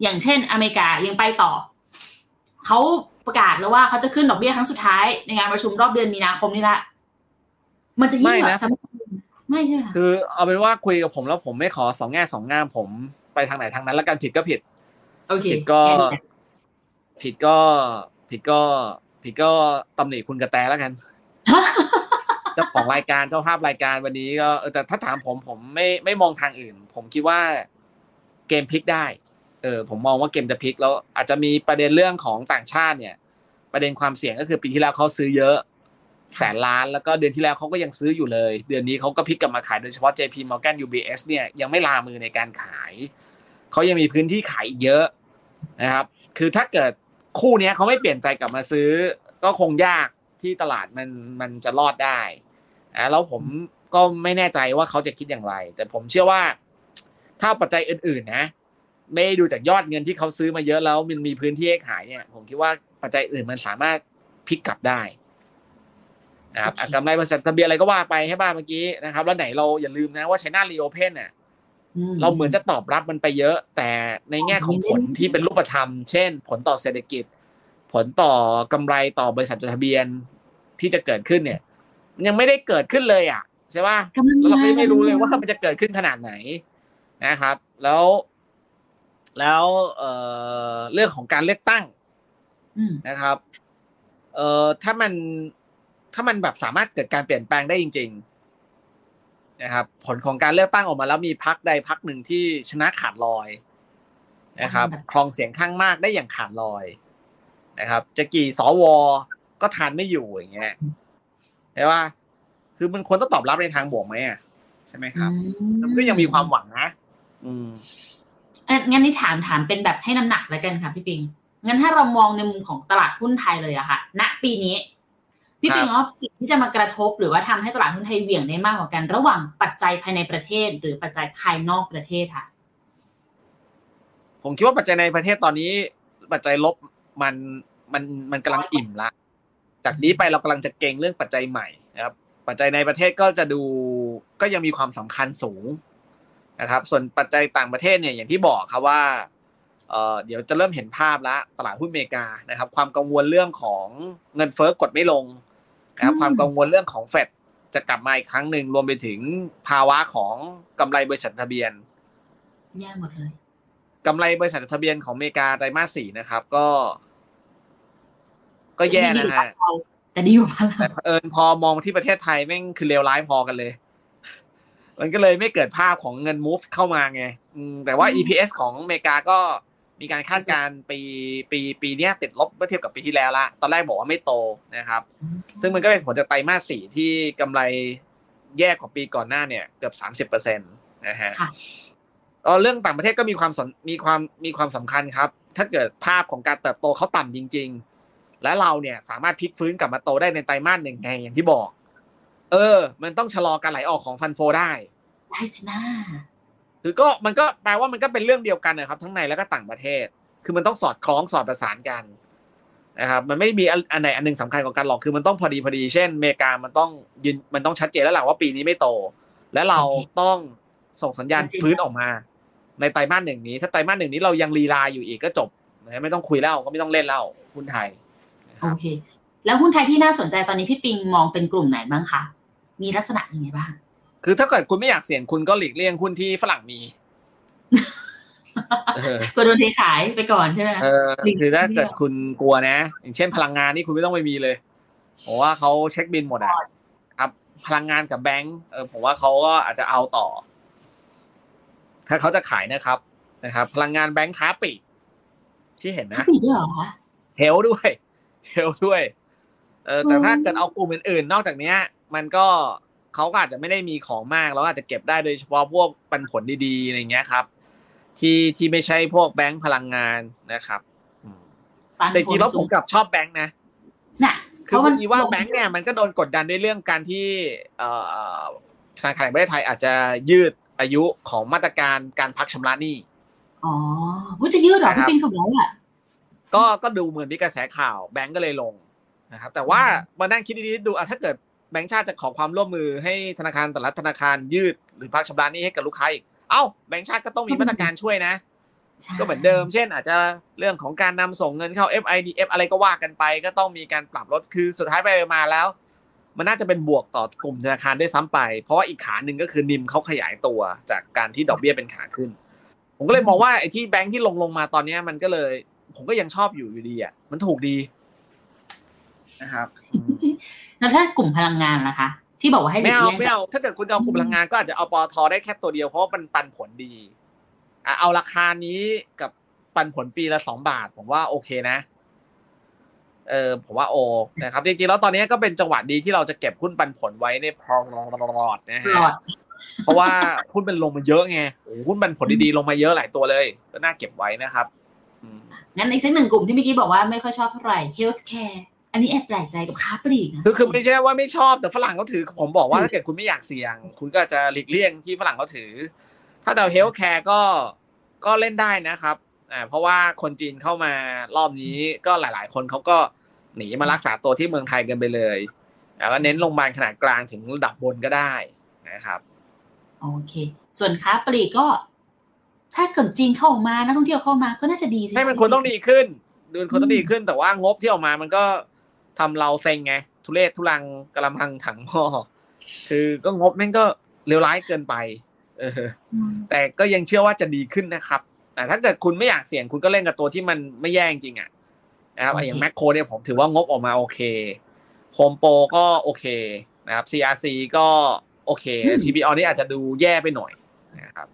อย่างเช่น อเมริกายังไปต่อเขาประกาศแล้วว่าเขาจะขึ้นดอกเบี้ยครั้งสุดท้ายในงานประชุมรอบเดือนมีนาคมนี่ละ มันจะยิ่งไม่แบนะบซ้ำไม่ใช่ไหมคะคือเอาเป็นว่าคุยกับผมแล้วผมไม่ขอสองแง่สองงามผมไปทางไหนทางนั้น แล้วกันผิดก็ผิดโอเคผิดก็ ผิดก็ผิดก็ผิดก็ตำหนิคุณกระแตแล้วกันเจ้าของรายการเจ้าภาพรายการวันนี้ก็เออแต่ถ้าถามผมผมไม่ไม่มองทางอื่น ผมคิดว่าเกมพลิกได้ เออ ผมมองว่าเกมจะพลิกแล้วอาจจะมีประเด็นเรื่องของต่างชาติเนี่ย ประเด็นความเสี่ยงก็คือปีที่แล้วเขาซื้อเยอะ แสนล้าน แล้วก็เดือนที่แล้วเขาก็ยังซื้ออยู่เลย เดือนนี้เขาก็พลิกกลับมาขายโดยเฉพาะ JP Morgan UBS เนี่ยยังไม่ลามือในการขาย เขายังมีพื้นที่ขายเยอะนะครับ คือถ้าเกิดคู่นี้เขาไม่เปลี่ยนใจกลับมาซื้อ ก็คงยากที่ตลาดมันมันจะรอดได้อะแล้วผมก็ไม่แน่ใจว่าเขาจะคิดอย่างไร แต่ผมเชื่อว่า ถ้าปัจจัยอื่น ๆ นะ ไม่ด้ดูจากยอดเงินที่เขาซื้อมาเยอะแล้วมันมีพื้นที่ให้ขายเนี่ย ผมคิดว่าปัจจัยอื่นมันสามารถพลิกกลับได้ นะครับอะกำไรบริษัททะเบียนอะไรก็ว่าไปให้บ้างเมื่อกี้นะครับ แล้วไหนเราอย่าลืมนะว่า China Reopen น่ะเราเหมือนจะตอบรับมันไปเยอะ แต่ในแง่ของผลที่เป็นรูปธรรม เช่น ผลต่อเศรษฐกิจ ผลต่อกำไรต่อบริษัทจดทะเบียนที่จะเกิดขึ้นเนี่ย ยังไม่ได้เกิดขึ้นเลยอะใช่ป่ะกำลังแล้วเราไม่มาไม่รู้เลยว่ามันจะเกิดขึ้นขนาดไหนนะครับ แล้ว แล้วเอ่อเรื่องของการเลือกตั้งอืมนะครับ เอ่อถ้ามัน ถ้ามันแบบสามารถเกิดการเปลี่ยนแปลงได้จริง ๆ นะครับ ผลของการเลือกตั้งออกมาแล้วมีพักใดพักหนึ่งที่ชนะขาดลอยนะครับครองเสียงข้างมากได้อย่างขาดลอยนะครับ จะกี่สวก็ทานไม่อยู่อย่างเงี้ยใช่ป่ะคือมันควรต้องตอบรับในทางบวกไหมอะใช่ไหมครับมันก็ยังมีความหวังนะอืมเอ่องั้นนี่ถามถามเป็นแบบให้น้ำหนักแล้วกันค่ะพี่ปิงงั้นถ้าเรามองในมุมของตลาดหุ้นไทยเลยอะค่ะ ณปีนี้ พี่ปิงครับว่าสิ่งที่จะมากระทบหรือว่าทำให้ตลาดหุ้นไทยเหวี่ยงได้มากกว่ากัน ระหว่างปัจจัยภายในประเทศ หรือปัจจัยภายนอกประเทศค่ะ ผมคิดว่าปัจจัยในประเทศตอนนี้ ปัจจัยลบมันมันมันกำลังอิ่มละ จากนี้ไปเรากำลังจะเก่งเรื่องปัจจัยใหม่นะครับ ปัจจัยในประเทศก็จะดูก็ยังมีความสำคัญสูงนะครับ ส่วนปัจจัยต่างประเทศเนี่ยอย่างที่บอกครับว่าเอ่อเดี๋ยวจะเริ่มเห็นภาพแล้วตลาดหุ้นอเมริกานะครับ ความกังวลเรื่องของเงินเฟ้อกดไม่ลง นะครับอืมความกังวลเรื่องของเฟดจะกลับมาอีกครั้งหนึ่งรวมไปถึงภาวะของกำไรบริษัททะเบียนแย่หมดเลยกำไรบริษัทจดทะเบียนของอเมริกาไตรมาสสี่นะครับ ก็ ก็แย่นะฮะแต่ดีกว่าเราแต่เผอิญพอมองมาที่ประเทศไทยแม่งคือเลวร้ายพอกันเลย มันก็เลยไม่เกิดภาพของเงิน move เข้ามาไงอืมแต่ว่า EPS ของอเมริกาก็ มีการคาดการณ์ปีปีปีเนี้ยติดลบเมื่อเทียบกับปีที่แล้วละตอนแรกบอกว่าไม่โตนะครับ ซึ่งมันก็เป็นผลจากไตรมาสสี่ที่กำไรแย่กว่าปีก่อนหน้าเนี่ยเกือบสามสิบเปอร์เซ็นต์นะฮะค่ะเออเรื่องต่างประเทศก็มีความสนมีความมีความสำคัญครับ ถ้าเกิดภาพของการเติบโตเขาต่ำจริง ๆ และเราเนี่ยสามารถพลิกฟื้นกลับมาโตได้ในไตรมาสหนึ่งไงอย่างที่บอก เออ มันต้องชะลอการไหลออกของฟันโฟได้ได้สินะ คือก็มันก็แปลว่ามันก็เป็นเรื่องเดียวกันนะครับ ทั้งในและก็ต่างประเทศ คือมันต้องสอดคล้องสอดประสานกันนะครับมันไม่มีอันไหนอันหนึงสำคัญกว่ากันหรอกคือมันต้องพอดีพอดี เช่นอเมริกามันต้องยืนมันต้องชัดเจนแล้วแหละว่าปีนี้ไม่โต และเราต้องส่งสัญญาณฟื้นออกมา ในไตรมาสหนึ่งนี้ ถ้าไตรมาสหนึ่งนี้เรายังลีลาอยู่อีกก็จบนะไม่ต้องคุยแล้วก็ไม่ต้องเล่นแล้วหุ้นไทยโอเค แล้วหุ้นไทยที่น่าสนใจตอนนี้พี่ปิงมองเป็นกลุ่มไหนบ้างคะมีลักษณะยังไงบ้าง คือถ้าเกิดคุณไม่อยากเสี่ยงคุณก็หลีกเลี่ยงหุ้นที่ฝรั่งมีเออกลัวโดนเทขายไปก่อนใช่ไหมเออหลีกคือถ้าเลี่ยงเกิดคุณกลัวนะ อย่างเช่นพลังงานนี่คุณไม่ต้องไปมีเลยเพราะว่าเขาเช็คบินหมดอะพลังงานกับแบงก์เออผมว่าเขาก็อาจจะเอาต่อ ถ้าเขาจะขายนะครับนะครับ พลังงานแบงก์ค้าปลีกที่เห็นเขานะปิดด้วยเหรอคะเฮลด้วยเฮลด้วย เออแต่อืมถ้าเกิดเอากลุ่มอื่นๆนอกจากเนี้ย มันก็ เขาก็อาจจะไม่ได้มีของมากแล้วอาจจะเก็บได้โดยเฉพาะพวกปันผลดีๆอะไรเงี้ยครับ ที่ที่ไม่ใช่พวกแบงก์พลังงานนะครับอืมปันแต่จริงๆแล้วผมกลับชอบแบงก์นะน่ะคือพอดีว่าลงแบงก์เนี่ยมันก็โดนกดดันด้วยเรื่องการที่เอ่อธนาคารแห่งประเทศไทยอาจจะยืดอายุของมาตรการการพักชำระหนี้อ๋อว่าจะยืดเหรอนะครับพี่ปิงสมแล้วอะก็ก็ดูเหมือนมีกระแสข่าวแบงก์ก็เลยลงนะครับแต่ว่ามานั่งคิดดีๆดูอะถ้าเกิด แบงก์ชาติจะขอความร่วมมือให้ธนาคารแต่ละธนาคารยืดหรือพักชำระหนี้ให้กับลูกค้าอีก เอ้าแบงก์ชาติก็ต้องมีมาตรการช่วยนะใช่ก็เหมือนเดิม เช่น อาจจะเรื่องของการนำส่งเงินเข้า FIDF อะไรก็ว่ากันไป ก็ต้องมีการปรับลดคือสุดท้ายไปมาแล้ว มันน่าจะเป็นบวกต่อกลุ่มธนาคารด้วยซ้ำไป เพราะว่าอีกขาหนึ่งก็คือนิมเขาขยายตัวจากการที่ดอกเบี้ยเป็นขาขึ้น ผมก็เลยมองว่าไอ้ที่แบงค์ที่ลงลงมาตอนเนี้ยมันก็เลย ผมก็ยังชอบอยู่อยู่ดีอะมันถูกดีนะครับอืม แล้วถ้ากลุ่มพลังงานล่ะคะ ที่บอกว่าให้หลีไม่กเอาเลี่ยงไม่จากเอาถ้าเกิดคุณจะเอากลุ่มพลังงานก็อาจจะเอาปอทได้แค่ตัวเดียวเพราะว่ามันปันผลดีอะเอาราคานี้กับปันผลปีละสองบาท ผมว่าโอเคนะ เออผมว่าโอนะครับจริงๆแล้วตอนนี้ก็เป็นจังหวะดีที่เราจะเก็บหุ้นปันผลไว้ในพอร์ตนะหลฮะอดเพราะว่าหุ้นมันลงมาเยอะไงโอ้โหหุ้นปันผลดีๆลงมาเยอะหลายตัวเลย ก็น่าเก็บไว้นะครับอืมงั้นอีกสักหนึ่งกลุ่มที่เมื่อกี้บอกว่าไม่ค่อยชอบเท่าไหร่ healthcare อันนี้แอบแปลกใจกับค้าปลีกนะคือคือไม่ใช่ว่าไม่ชอบแต่ฝรั่งเขาถือ ผมบอกว่าถ้าเกิดคุณไม่อยากเสี่ยง คุณก็จะหลีกเลี่ยงที่ฝรั่งเขาถือ ถ้าแต่เฮลท์แคร์ก็ก็เล่นได้นะครับอ่าเพราะว่าคนจีนเข้ามารอบนี้ก็หลาย ๆ คนเขาก็หนีมารักษาตัวที่เมืองไทยกันไปเลยแล้วก็เน้นโรงพยาบาลขนาดกลางถึงระดับบนก็ได้นะครับโอเค ส่วนค้าปลีกก็ ถ้าเกิดจีนเข้ามานักท่องเที่ยวเข้ามาก็น่าจะดีสิให้มันควรต้องดีขึ้นดูมันควรต้องดีขึ้นแต่ว่างบที่ออกมามันก็ ทำเราเซ็งไง ทุเรศทุลังกระมังถังหม้อคือก็งบแม่งก็เลวร้ายเกินไป เอออืมแต่ก็ยังเชื่อว่าจะดีขึ้นนะครับแต่ถ้าเกิดคุณไม่อยากเสี่ยงคุณก็เล่นกับตัวที่มันไม่แย่จริงๆอะนะครับอย่างแมคโครเนี่ยผมถือว่างบออกมาโอเคโฮมโปรก็โอเคนะครับ CRC ก็โอเค CBO นี่อาจจะดูแย่ไปหน่อยนะครับ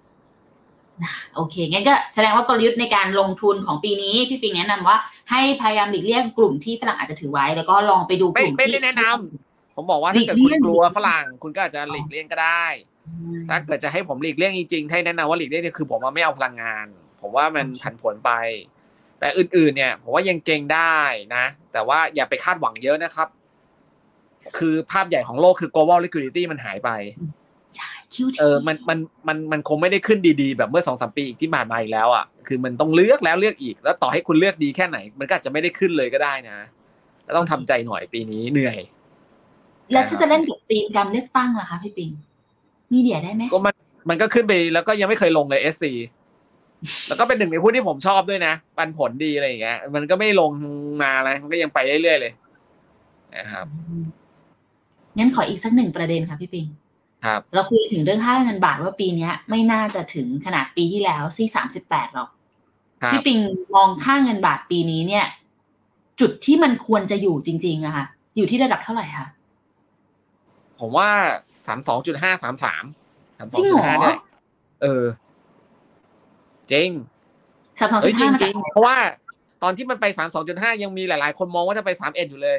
โอเคงั้นก็แสดงว่ากลยุทธ์ในการลงทุนของปีนี้พี่ปิงแนะนำว่า ให้พยายามหลีกเลี่ยงกลุ่มที่ฝรั่งอาจจะถือไว้ แล้วก็ลองไปดูกไม่ลุ่มไม่ที่ได้แนะนำผมบอกว่าถ้าเกิดหลีคุกณเลี่ยงกลัวฝรั่งคุณก็อาจจะหลีกเลี่ยงก็ได้อืมถ้าเกิดจะให้ผมหลีกเลี่ยงจริงๆให้แนะนำว่าหลีกเลี่ยงเนี่ยคือผมว่าไม่เอาพลังงาน ผมว่ามันโอเคผันผวนไป แต่อื่นๆ เนี่ยผมว่ายังเก่งได้นะ แต่ว่าอย่าไปคาดหวังเยอะนะครับ คือภาพใหญ่ของโลกคือ global liquidity มันหายไปใช่ คิวทีเออมันมันมันมันคงไม่ได้ขึ้นดีๆ แบบเมื่อสองสามปีอีกที่ผ่านมาอีกแล้วอะคือมันต้องเลือกแล้วเลือกอีก แล้วต่อให้คุณเลือกดีแค่ไหน มันก็อาจจะไม่ได้ขึ้นเลยก็ได้นะแล้วต้องทำใจหน่อยปีนี้เหนื่อย แล้วถ้าจะเล่นกับธีมการเลือกตั้งล่ะคะพี่ปิงมีเดียได้ไหมก็มันมันก็ขึ้นไปแล้วก็ยังไม่เคยลงเลย SC แล้วก็เป็นหนึ่งในผู้ที่ผมชอบด้วยนะ ปันผลดีอะไรอย่างเงี้ย มันก็ไม่ลงมานะมันก็ยังไปเรื่อยๆเลยนะครับอืมงั้นขออีกสักหนึ่งประเด็นค่ะพี่ปิง ครับเราคุยถึงเรื่องค่าเงินบาทว่าปีเนี้ยไม่น่าจะถึงขนาดปีที่แล้วซี่สามสิบแปดหรอกครับพี่ปิงมองค่าเงินบาทปีนี้เนี่ย จุดที่มันควรจะอยู่จริงๆอะค่ะ อยู่ที่ระดับเท่าไหร่คะผมว่าสามสองจุดห้าสามสามสามสจอริงงจุเหรอดห้าเนี่ยเออจริงสามสองเฮ้จุยดจห้ามาริจากงๆเพราะว่าตอนที่มันไปสามสองจุดห้ายังมีหลาย ๆ คนมองว่าจะไปสามเอ็ดอยู่เลย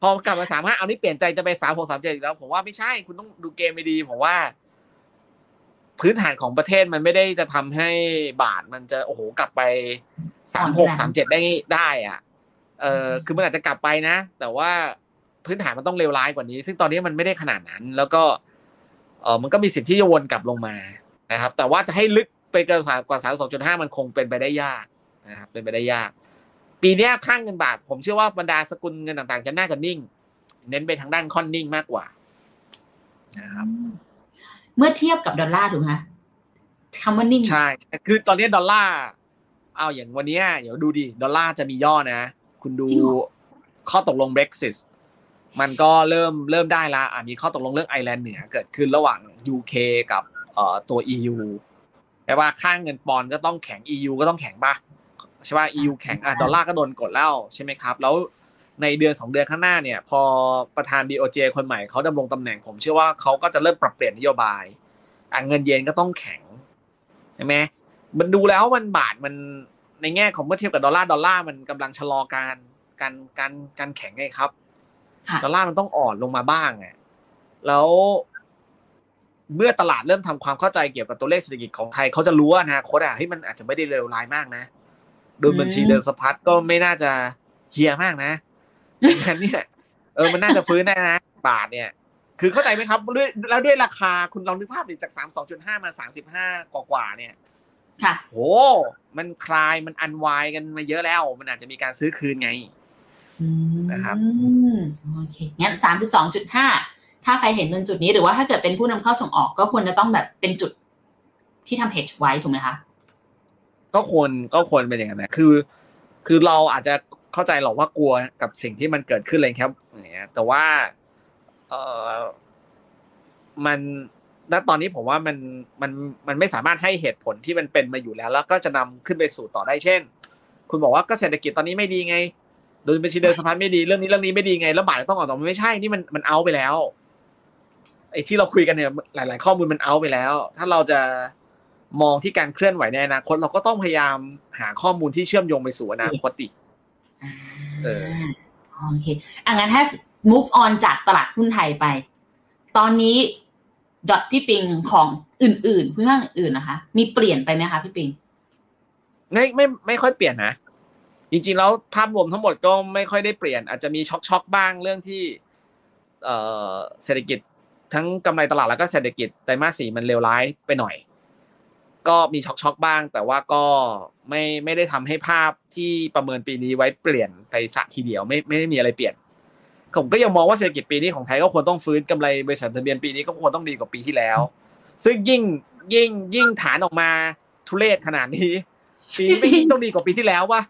พอกลับมาสามห้าเอานี่เปลี่ยนใจจะไปสามหกสามเจ็ดอีกแล้ว ผมว่าไม่ใช่คุณต้องดูเกมไปดีผมว่า พื้นฐานของประเทศมันไม่ได้จะทำให้บาทมันจะโอ้โหกลับไปสามหกสามเจ็ดได้ได้อะ เออคือมันอาจจะกลับไปนะ แต่ว่าพื้นฐานมันต้องเลวร้ายกว่านี้ ซึ่งตอนนี้มันไม่ได้ขนาดนั้น แล้วก็ เออมันก็มีสิทธิ์ที่จะวนกลับลงมานะครับ แต่ว่าจะให้ลึกไปเกินกว่าสามสองจุดห้ามันคงเป็นไปได้ยากนะครับ เป็นไปได้ยาก ปีเนี้ยค่างเงินบาท ผมเชื่อว่าบรรดาสกุลเงินต่างๆ จะน่าจะนิ่ง เน้นไปทางด้านค่อนนิ่งมากกว่านะครับเมื่อเทียบกับดอลลาร์ถูกไหมคะคำว่านิ่งใช่คือตอนนี้ดอลลาร์เอาอย่างวันเนี้ยเดี๋ยวดูดิดอลลาร์จะมีย่อนะ คุณดูจริงเหรอข้อตกลง Brexit มันก็เริ่มเริ่มได้ละอะมีข้อตกลงเรื่องไอร์แลนด์เหนือเกิดขึ้นระหว่าง UK กับเอ่อตัว EU แปลว่าค่าเงินปอนด์ก็ต้องแข็ง EU ก็ต้องแข็งปะ ใช่ป่ะ EU แข็งอะดอลลาร์ก็โดนกดแล้วใช่ไหมครับ แล้วในเดือนสองเดือนข้างหน้าเนี่ย พอประธาน BOJ คนใหม่เขาดำรงตำแหน่งผมเชื่อว่าเขาก็จะเริ่มปรับเปลี่ยนนโยบายอะเงินเยนก็ต้องแข็งใช่ไหมมันดูแล้วมันบาทมันในแง่ของเมื่อเทียบกับดอลลาร์ดอลลาร์มันกำลังชะลอการการการการแข็งไงครับค่ะดอลลาร์มันต้องอ่อนลงมาบ้างอะแล้วเมื่อตลาดเริ่มทำความเข้าใจเกี่ยวกับตัวเลขเศรษฐกิจของไทยเขาจะรู้ว่าอนาคตอะเฮ้ยมันอาจจะไม่ได้เลวร้ายมากนะ ดุลบัญชีเดินสะพัดก็ไม่น่าจะเฮียมากนะงั้นเนี่ยเออมันน่าจะฟื้นได้นะบาทเนี่ย คือเข้าใจไหมครับด้วยแล้วด้วยราคาคุณลองนึกภาพดิจากสามสองจุดห้ามาสามสิบห้ากว่าๆเนี่ย ค่ะโหมันคลายมันอันวายกันมาเยอะแล้ว มันอาจจะมีการซื้อคืนไงนะครับอืมโอเคงั้นสามสิบสองจุดห้าถ้าใครเห็นตรงจุดนี้หรือว่าถ้าเกิดเป็นผู้นำเข้าส่งออกก็ควรจะต้องแบบเป็นจุดที่ทำ hedge ไว้ถูกไหมคะ ก็ควรก็ควรเป็นอย่างนั้นนะคือ คือเราอาจจะเข้าใจหรอกว่ากลัวกับสิ่งที่มันเกิดขึ้นเลยครับอย่างเงี้ย แต่ว่า เออมันณตอนนี้ผมว่ามันมันมันไม่สามารถให้เหตุผลที่มันเป็นมาอยู่แล้ว แล้วก็จะนำขึ้นไปสู่ต่อได้เช่น คุณบอกว่าก็เศรษฐกิจตอนนี้ไม่ดีไงโดยบัญชีเดินสะพานไม่ดีเรื่องนี้เรื่องนี้ไม่ดีไงแล้วบาทต้องออกต่อมันไม่ใช่นี่มันมันเอาไปแล้วไอ้ที่เราคุยกันเนี่ยหลาย ๆ ข้อมูลมันเอาไปแล้ว ถ้าเราจะ มองที่การเคลื่อนไหวในอนาคต เราก็ต้องพยายามหาข้อมูลที่เชื่อมโยงไปสู่อนาคตอีกอ่าเออโอเคอะงั้นถ้า move on จากตลาดหุ้นไทยไป ตอนนี้ดอทพี่ปิงของอื่นๆพื้นภาคอื่นๆนะคะ มีเปลี่ยนไปไหมคะพี่ปิงไม่ไม่ไม่ค่อยเปลี่ยนนะจริงๆแล้วภาพรวมทั้งหมดก็ไม่ค่อยได้เปลี่ยน อาจจะมีช็อกช็อกๆบ้างเรื่องที่เอ่อเศรษฐกิจทั้งกำไรตลาดแล้วก็เศรษฐกิจไตรมาสสี่มันเลวร้ายไปหน่อย ก็มีช็อกช็อกบ้าง แต่ว่าก็ไม่ไม่ได้ทำให้ภาพที่ประเมินปีนี้ไว้เปลี่ยนไปสักทีเดียวไม่ไม่ได้มีอะไรเปลี่ยนผมก็ยังมองว่าเศรษฐกิจปีนี้ของไทยก็ควรต้องฟื้นกำไรบริษัททะเบียนปีนี้ก็ควรต้องดีกว่าปีที่แล้ว ซึ่งยิ่งยิ่งยิ่งฐานออกมาทุเรศขนาดนี้ ปีนี้ไม่ยิ่งต้องดีกว่าปีที่แล้ววะ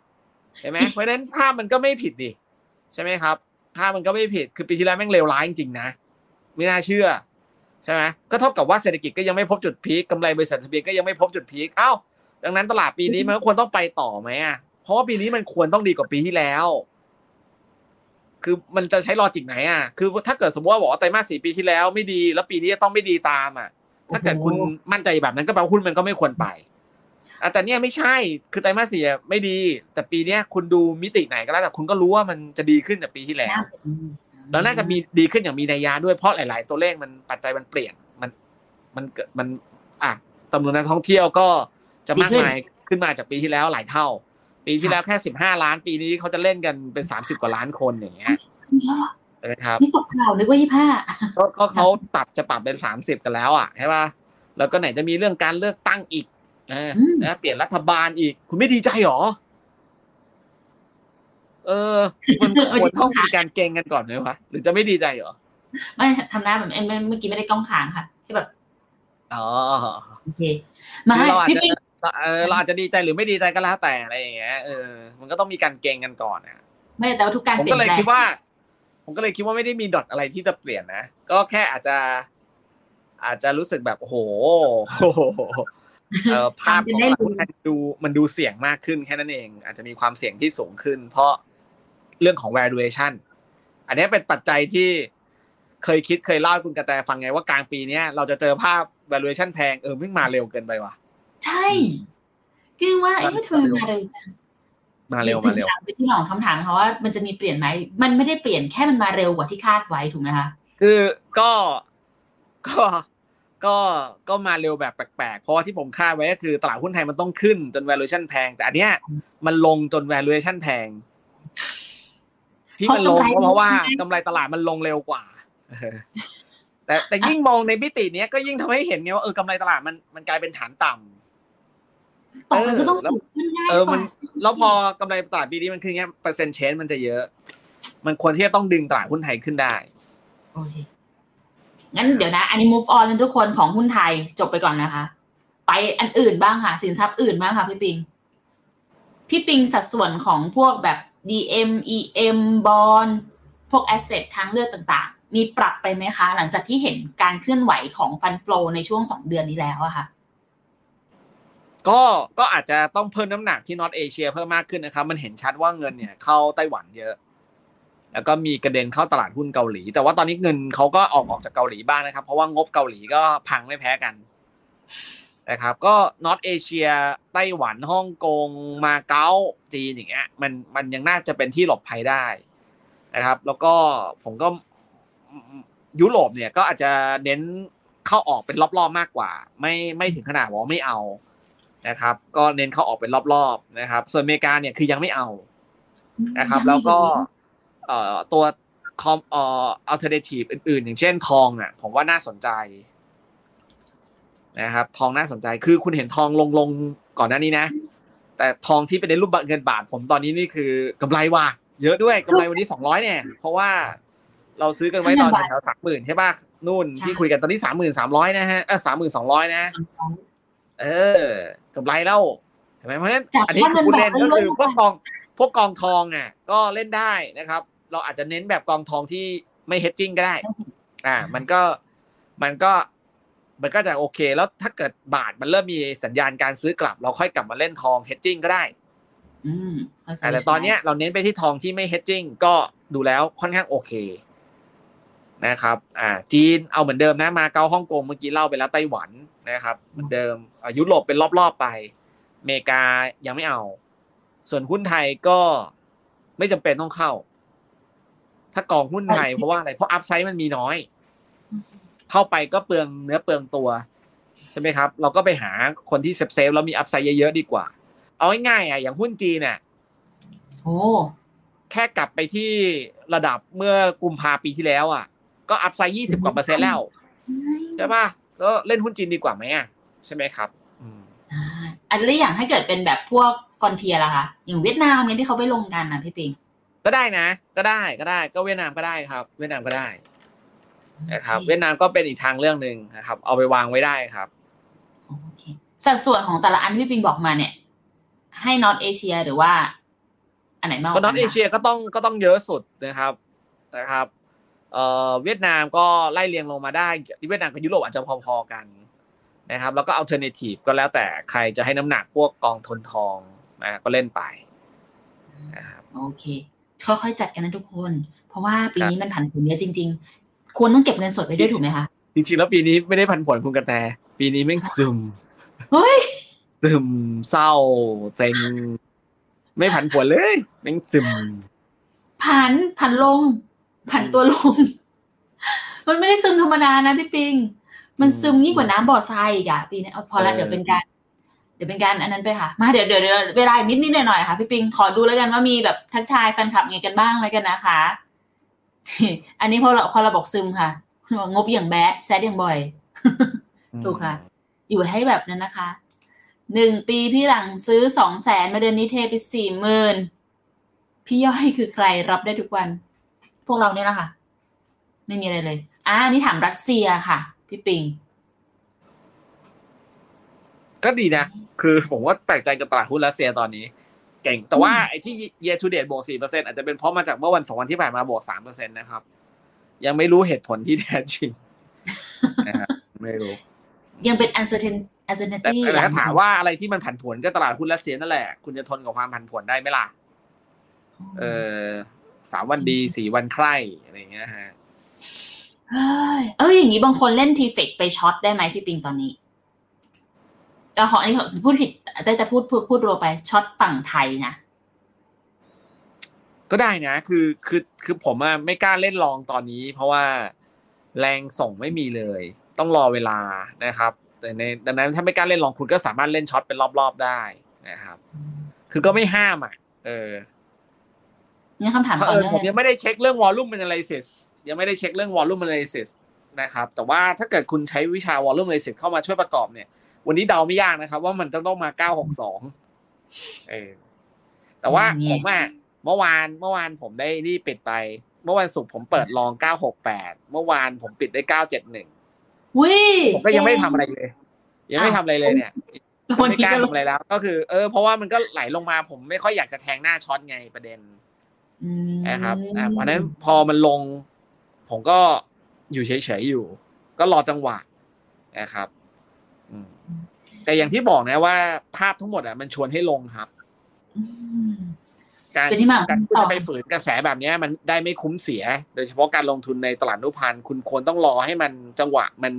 เห็นไหมเพราะฉะนั้นภาพมันก็ไม่ผิดดิใช่ไหมครับภาพมันก็ไม่ผิดคือปีที่แล้วแม่งเลวร้ายจริงๆนะไม่น่าเชื่อ ใช่ไหมก็เท่ากับว่าเศรษฐกิจก็ยังไม่พบจุดพีคกำไรบริษัททะเบียนก็ยังไม่พบจุดพีคเอ้า ดังนั้นตลาดปีนี้มันก็ควรต้องไปต่อไหมอะเพราะว่าปีนี้มันควรต้องดีกว่าปีที่แล้ว คือมันจะใช้ลอจิกไหนอะ คือถ้าเกิดสมมติว่าบอกว่าไตรมาสสี่ปีที่แล้วไม่ดี แล้วปีนี้จะต้องไม่ดีตามอะ ถ้าเกิดคุณมั่นใจแบบนั้นก็แปลว่าหุ้นมันก็ไม่ควรไปอะแต่เนี่ยไม่ใช่คือไตรมาสสี่อะไม่ดี แต่ปีเนี้ยคุณดูมิติไหนก็แล้วแต่คุณก็รู้ว่ามันจะดีขึ้นจากปีที่แล้วน่าจะอืม แล้วน่าจะมีดีขึ้นอย่างมีนัยยะด้วยเพราะหลาย ๆ ตัวเลขมันปัจจัยมันเปลี่ยนมันมันเกิดมันอะจำนวนนักท่องเที่ยวก็จะมากมายขึ้นมาจากปีที่แล้วหลายเท่า ปีที่แล้วแค่สิบห้าล้าน ปีนี้เขาจะเล่นกันเป็นสามสิบกว่าล้านคนอย่างเงี้ยนี่แล้วเหรอใช่ไหมครับนี่ตกข่าวนึกว่ายี่ห้าก็ก็เขาปรับจะปรับเป็นสามสิบกันแล้วอะใช่ป่ะแล้วก็ไหนจะมีเรื่องการเลือกตั้งอีกเออนะเปลี่ยนรัฐบาลอีก คุณไม่ดีใจหรอ เออ มันก็ควรต้องมีการเก่งกันก่อนไหมวะหรือจะไม่ดีใจเหรอไม่ทำหน้าแบบเอ็มเมื่อกี้ไม่ได้กล้องค้างค่ะที่แบบอ๋อโอเคมาคือเราอาจพี่จะปิงเออเราอาจจะดีใจหรือไม่ดีใจก็แล้วแต่อะไรอย่างเงี้ยเออมันก็ต้องมีการเก่งกันก่อนนะไม่แต่ว่าทุกการผมเปลี่ก็ยนเลยแปลงคิดว่า ผมก็เลยคิดว่าไม่ได้มีดอทอะไรที่จะเปลี่ยนนะก็แค่อาจจะ อาจจะรู้สึกแบบโอ้โหเออภาพของตลาดหุ้นไทยดูมันดูเสี่ยงมากขึ้นแค่นั้นเอง อาจจะมีความเสี่ยงที่สูงขึ้น เพราะ เรื่องของ valuation อันนี้เป็นปัจจัยที่เคยคิดเคยเล่าให้คุณกระแตฟังไงว่ากลางปีเนี้ยเราจะเจอภาพ valuation แพงเออเพิ่งมาเร็วเกินไปว่ะ ใช่คือว่าเอ๊ะทำไมมาเร็วจังมาเร็วมาเร็วถามไปที่หลองคำถามนะคะว่ามันจะมีเปลี่ยนไหมมันไม่ได้เปลี่ยนแค่มันมาเร็วกว่าที่คาดไว้ถูกไหมคะคือก็ก็ก็ก็มาเร็วแบบแปลกๆ เพราะว่าที่ผมคาดไว้ก็คือตลาดหุ้นไทยมันต้องขึ้นจน valuation แพง แต่อันเนี้ยมันลงจน valuation แพง ที่มันลงก็เพราะว่ากำไรตลาดมันลงเร็วกว่าเออแต่แต่ยิ่งมองในมิติเนี้ยก็ยิ่งทำให้เห็นไงว่าเออกำไรตลาดมันมันกลายเป็นฐานต่ำต่อไปก็ต้องเออสูงขึ้นง่ายเออกมันว่าสิแล้วพอกำไรตลาดปีนี้มันขึ้นเงี้ยเปอร์เซ็นต์เชนมันจะเยอะ มันควรที่จะต้องดึงตลาดหุ้นไทยขึ้นได้โอเคงั้นเดี๋ยวนะ อันนี้ move on แล้วทุกคนของหุ้นไทยจบไปก่อนนะคะ ไปอันอื่นบ้างค่ะ สินทรัพย์อื่นบ้างค่ะพี่ปิง พี่ปิงสัดส่วนของพวกแบบ DM EM bond พวก asset ทางเลือกต่างๆ มีปรับไปไหมคะ หลังจากที่เห็นการเคลื่อนไหวของฟันฟลอในช่วงสองเดือนนี้แล้วอะค่ะก็ก็อาจจะต้องเพิ่มน้ำหนักที่นอตเอเชียเพิ่มมากขึ้นนะครับ มันเห็นชัดว่าเงินเนี่ยเข้าไต้หวันเยอะ แล้วก็มีกระเด็นเข้าตลาดหุ้นเกาหลี แต่ว่าตอนนี้เงินเขาก็ออกออกจากเกาหลีบ้างนะครับ เพราะว่างบเกาหลีก็พังไม่แพ้กัน นะครับก็นอตเอเชียไต้หวันฮ่องกงมาเก๊าจีนอย่างเงี้ยมันมันยังน่าจะเป็นที่หลบภัยได้นะครับ แล้วก็ผมก็ยุโรปเนี่ยก็อาจจะเน้นเข้าออกเป็นรอบๆมากกว่า ไม่ไม่ถึงขนาดว่าไม่เอานะครับ ก็เน้นเข้าออกเป็นรอบๆนะครับ ส่วนอเมริกาเนี่ยคือยังไม่เอานะครับ แล้วก็เอ่อตัว com เอ่อ alternative อื่นๆ อย่างเช่นทองอะผมว่าน่าสนใจ นะครับ ทองน่าสนใจคือคุณเห็นทองลงลงก่อนหน้านี้นะ แต่ทองที่เป็นในรูปเงินบาทผมตอนนี้นี่คือกำไรว่ะเยอะด้วยกำไรวันนี้สองร้อยเนี่ย เพราะว่าเราซื้อกันไว้ตอนแถวสามหมื่นใช่ป่ะนู่นที่คุยกันตอนนี้สามหมื่นสามร้อยนะฮะเออสามหมื่นสองร้อยนะ เออกำไรแล้วเห็นไหมเพราะฉะนั้นจากอันนี้คือผู้เล่นข้อมูลก็คือบอกพวกกองพวกกองทองอะ ก็เล่นได้นะครับ เราอาจจะเน้นแบบกองทองที่ไม่ hedging ก็ได้ อ่า มันก็มันก็ มันก็จะโอเค แล้วถ้าเกิดบาทมันเริ่มมีสัญญาณการซื้อกลับ เราค่อยกลับมาเล่นทอง hedging ก็ได้ อืมเข้าใจแต่ตอนเนี้ยเราเน้นไปที่ทองที่ไม่ hedging ก็ดูแล้วค่อนข้างโอเคนะครับอ่าจีนเอาเหมือนเดิมนะมาเกาฮ่องกงเมื่อกี้เล่าไปแล้วไต้หวันนะครับเหมือนเดิมอ่ายุโรปเป็นรอบๆไปอเมริกายังไม่เอา ส่วนหุ้นไทยก็ไม่จำเป็นต้องเข้า ถ้ากองหุ้นไทยเพราะว่าอะไรเพราะ upside มันมีน้อย เข้าไปก็เปลืองเนื้อเปลืองตัวใช่ไหมครับ เราก็ไปหาคนที่ safe safe ๆแล้วมี upside เยอะๆดีกว่า เอาง่ายๆอะอย่างหุ้นจีนเนี่ยโอ้แค่กลับไปที่ระดับเมื่อกุมภาปีที่แล้วอะ ก็ upside ยี่สิบกว่าเปอร์เซ็นต์แล้วใช่ป่ะก็เล่นหุ้นจีนดีกว่าไหมอะใช่ไหมครับอืมอ่าอันนี้อย่างถ้าเกิดเป็นแบบพวก frontier ล่ะคะอย่างเวียดนามเนี่ยที่เขาไปลงกันนะพี่ปิงก็ได้นะ ก็ได้ก็ได้ ก็เวียดนามก็ได้ครับ เวียดนามก็ได้ นะครับ เวียดนามก็เป็นอีกทางเรื่องหนึ่งนะครับ เอาไปวางไว้ได้ครับโอเคสัดส่วนของแต่ละอันที่พี่ปิงบอกมาเนี่ย ให้ North Asia หรือว่า อันไหนมากกก็ว่ากัน North Asia ก็ต้องก็ต้องเยอะสุดนะครับนะครับเอ่อเวียดนามก็ไล่เรียงลงมาได้เวียดนามกับยุโรปอาจจะพอๆกันนะครับ แล้วก็ alternative ก็แล้วแต่ใครจะให้น้ำหนักพวกกองทุนทองนะก็เล่นไปนะครับโอเคค่อยๆจัดกันนะทุกคน เพราะว่าปีนี้มันผันผวนเยอะจริง ๆ ควรต้องเก็บเงินสดไว้ด้วยถูกไหมคะ จริงๆแล้วปีนี้ไม่ได้ผันผวนคุณกระแต ปีนี้แม่งซึมเฮ้ยซึมเศร้าเซ็งไม่ผันผวนเลยแม่งซึมผันผันลงผันตัวลง มันไม่ได้ซึมธรรมดานะพี่ปิง มันซึมยิ่งกว่าน้ำบ่อทรายอีกอะปีนี้เอาพอละเดี๋ยวเป็นการ เดี๋ยวเป็นการอันนั้นไปค่ะ มาเดี๋ยวเดี๋ยวเดี๋ยวเวลาอีกนิดนิดหน่อยหน่อยๆค่ะพี่ปิงขอดูแล้วกันว่ามีแบบทักทายแฟนคลับไงกันบ้างแล้วกันนะคะ อันนี้พอเราพอเราบอกซึมค่ะ งบอย่างแบดแซดอย่างบ่อย ถูกค่ะ อยู่ให้แบบนั้นนะคะ หนึ่งปีพี่หลังซื้อสองแสนมาเดือนนี้เทไปสี่หมื่นพี่ย่อยคือใครรับได้ทุกวัน พวกเราเนี่ยแหละค่ะไม่มีอะไรเลย อ่านี่ถามรัสเซียค่ะ พี่ปิง ก็ดีนะ คือผมว่าแปลกใจกับตลาดหุ้นรัสเซียตอนนี้ เก่ง แต่ว่าไอ้ที่ year to date บวกสี่เปอร์เซ็นอาจจะเป็นเพราะมาจากเมื่อวันสองวันที่ผ่านมาบวกสามเปอร์เซ็นตนะครับ ยังไม่รู้เหตุผลที่แท้จริงนะครับไม่รู้ ยังเป็น uncertain แต่ uncertainty แต่ถ้าถามว่าอะไรที่มันผันผวนก็ตลาดหุ้นรัสเซียนั่นแหละ คุณจะทนกับความผันผวนได้ไหมล่ะเออสามวันดีสี่วันใคร่อะไรอย่างเงี้ยฮะเฮ้ยเอออย่างนี้บางคนเล่นทีเฟกไปช็อตได้ไหมพี่ปิงตอนนี้ จะขออันนี้ขอพูดผิดแต่จะพูดพูดพูดรัวไปช็อตฝั่งไทยนะก็ได้นะ คือคือคือผมอะไม่กล้าเล่นลองตอนนี้ เพราะว่าแรงส่งไม่มีเลย ต้องรอเวลานะครับ แต่ในดังนั้นถ้าไม่กล้าเล่นลองคุณก็สามารถเล่นช็อตเป็นรอบๆได้นะครับ คือก็ไม่ห้ามอะ เออเนี่ยคำถามเพราะต่อเออเนื่องผมเลยยังไม่ได้เช็คเรื่อง volume analysis ยังไม่ได้เช็คเรื่อง volume analysis นะครับ แต่ว่าถ้าเกิดคุณใช้วิชา volume analysis เข้ามาช่วยประกอบเนี่ย วันนี้เดาไม่ยากนะครับ ว่ามันต้องต้องมา962เออแต่ว่าผมอะเมื่อวานเมื่อวานผมได้นี่ปิดไป เมื่อวันศุกร์ผมเปิดลอง968เมื่อวานผมปิดได้971วิผมก็ยังไม่ทำอะไรเลย ยังไม่ทำอะไรเลยเนี่ยแล้ววันไม่นี้กล้าก็ลทำอะไรแล้ว ก็คือ เออเพราะว่ามันก็ไหลลงมาผมไม่ค่อยอยากจะแทงหน้าช็อตไงประเด็นอืมนะครับอ่าเพราะฉะนั้นพอมันลง ผมก็อยู่เฉยๆอยู่ ก็รอจังหวะนะครับอืม แต่อย่างที่บอกนะว่าภาพทั้งหมดอะมันชวนให้ลงครับอืมการเป็นที่มาของการที่คุณต่อจะไปฝืนกระแสแบบเนี้ยมันได้ไม่คุ้มเสีย โดยเฉพาะการลงทุนในตลาดนุพันธ์คุณควรต้องรอให้มันจังหวะมัน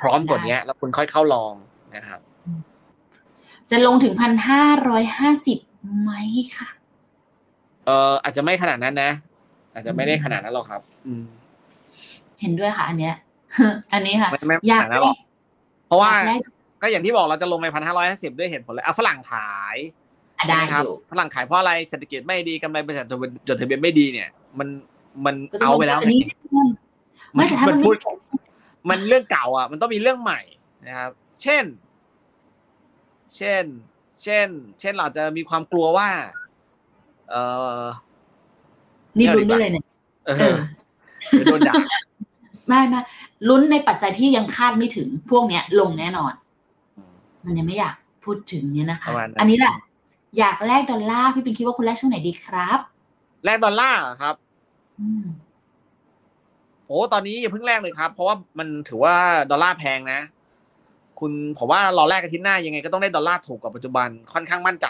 พร้อมกว่านี้แล้วคุณค่อยเข้าลองนะครับ จะลงถึงพันห้าร้อยห้าสิบไหมค่ะ เอออาจจะไม่ขนาดนั้นนะ อาจจะไม่ได้ขนาดนั้นหรอกครับ อืม เห็นด้วยค่ะ อันเนี้ย อันนี้ค่ะไม่ไม่อยากขนาดนั้นหรอกเพราะว่าอย กได้ก็อย่างที่บอกเราจะลงไปพันห้าร้อยห้าสิบด้วยเหตุผลเลยเอาฝรั่งขายอะใช่ได้ไหมครับอยู่ฝรั่งขายเพราะอะไรเศรษฐกิจไม่ดีกำไรบริษัทจดทะเบียนไม่ดีเนี่ย มันมันก็ต้งเอาไปแล้วอันนี้ไม่แต่ถ้ามันพูดไม่มันเรื่องเก่าอะ มันต้องมีเรื่องใหม่นะครับ เช่น เช่น เช่น เช่นเราจะมีความกลัวว่า เออนี่ลุ้นได้เลยเนี่ยเอเอออเดี๋ยวโดนด่าไม่ไม่ลุ้นในปัจจัยที่ยังคาดไม่ถึงพวกเนี้ย ลงแน่นอน มันยังไม่อยากพูดถึงเนี่ยนะคะประมาณนั้นอันนี้แหละอยากแลกดอลลาร์พี่ปิงคิดว่าคนแรกช่วงไหนดีครับแลกดอลลาร์เหรอครับอืมโอ้ตอนนี้อย่าเพิ่งแลกเลยครับ เพราะว่ามันถือว่าดอลลาร์แพงนะ คุณผมว่ารอแลกอาทิตย์หน้ายังไงก็ต้องได้ดอลลาร์ถูกกว่าปัจจุบันค่อนข้างมั่นใจ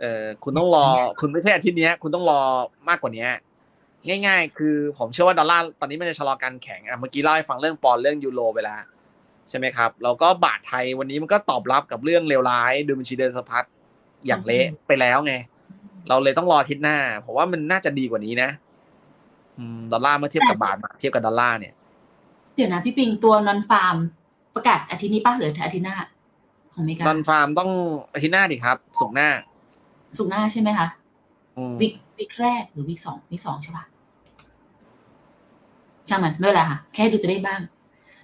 เออคุณต้องรอ คุณไม่ใช่อาทิตย์เนี้ยคุณต้องรอมากกว่านี้ง่าย ๆ คือผมเชื่อว่าดอลลาร์ตอนนี้มันจะชะลอการแข็งอะเมื่อกี้เล่าให้ฟังเรื่องปอนด์เรื่องยูโรไปแล้ว ใช่ไหมครับแล้วก็บาทไทยวันนี้มันก็ตอบรับกับเรื่องเลวร้ายดูบัญชีเดินสะพัดอย่างเละไปแล้วไง เราเลยต้องรออาทิตย์หน้าผมว่ามันน่าจะดีกว่านี้นะอืมดอลลาร์เมื่อเทียบกับบาทเทียบกับดอลลาร์เนี่ย เดี๋ยวนะพี่ปิงตัวนอนฟาร์มประกาศอาทิตย์นี้ป่ะหรืออาทิตย์หน้า ของอเมริกาดอนฟาร์มต้องอาทิตย์หน้าดิครับส่งหน้า สุกร์หน้าใช่ไหมคะอืมวิกวิกแรกหรือวิกสองวิกสองใช่ปะช่างมันไม่เป็นไรค่ะ แค่ดูจะได้บ้าง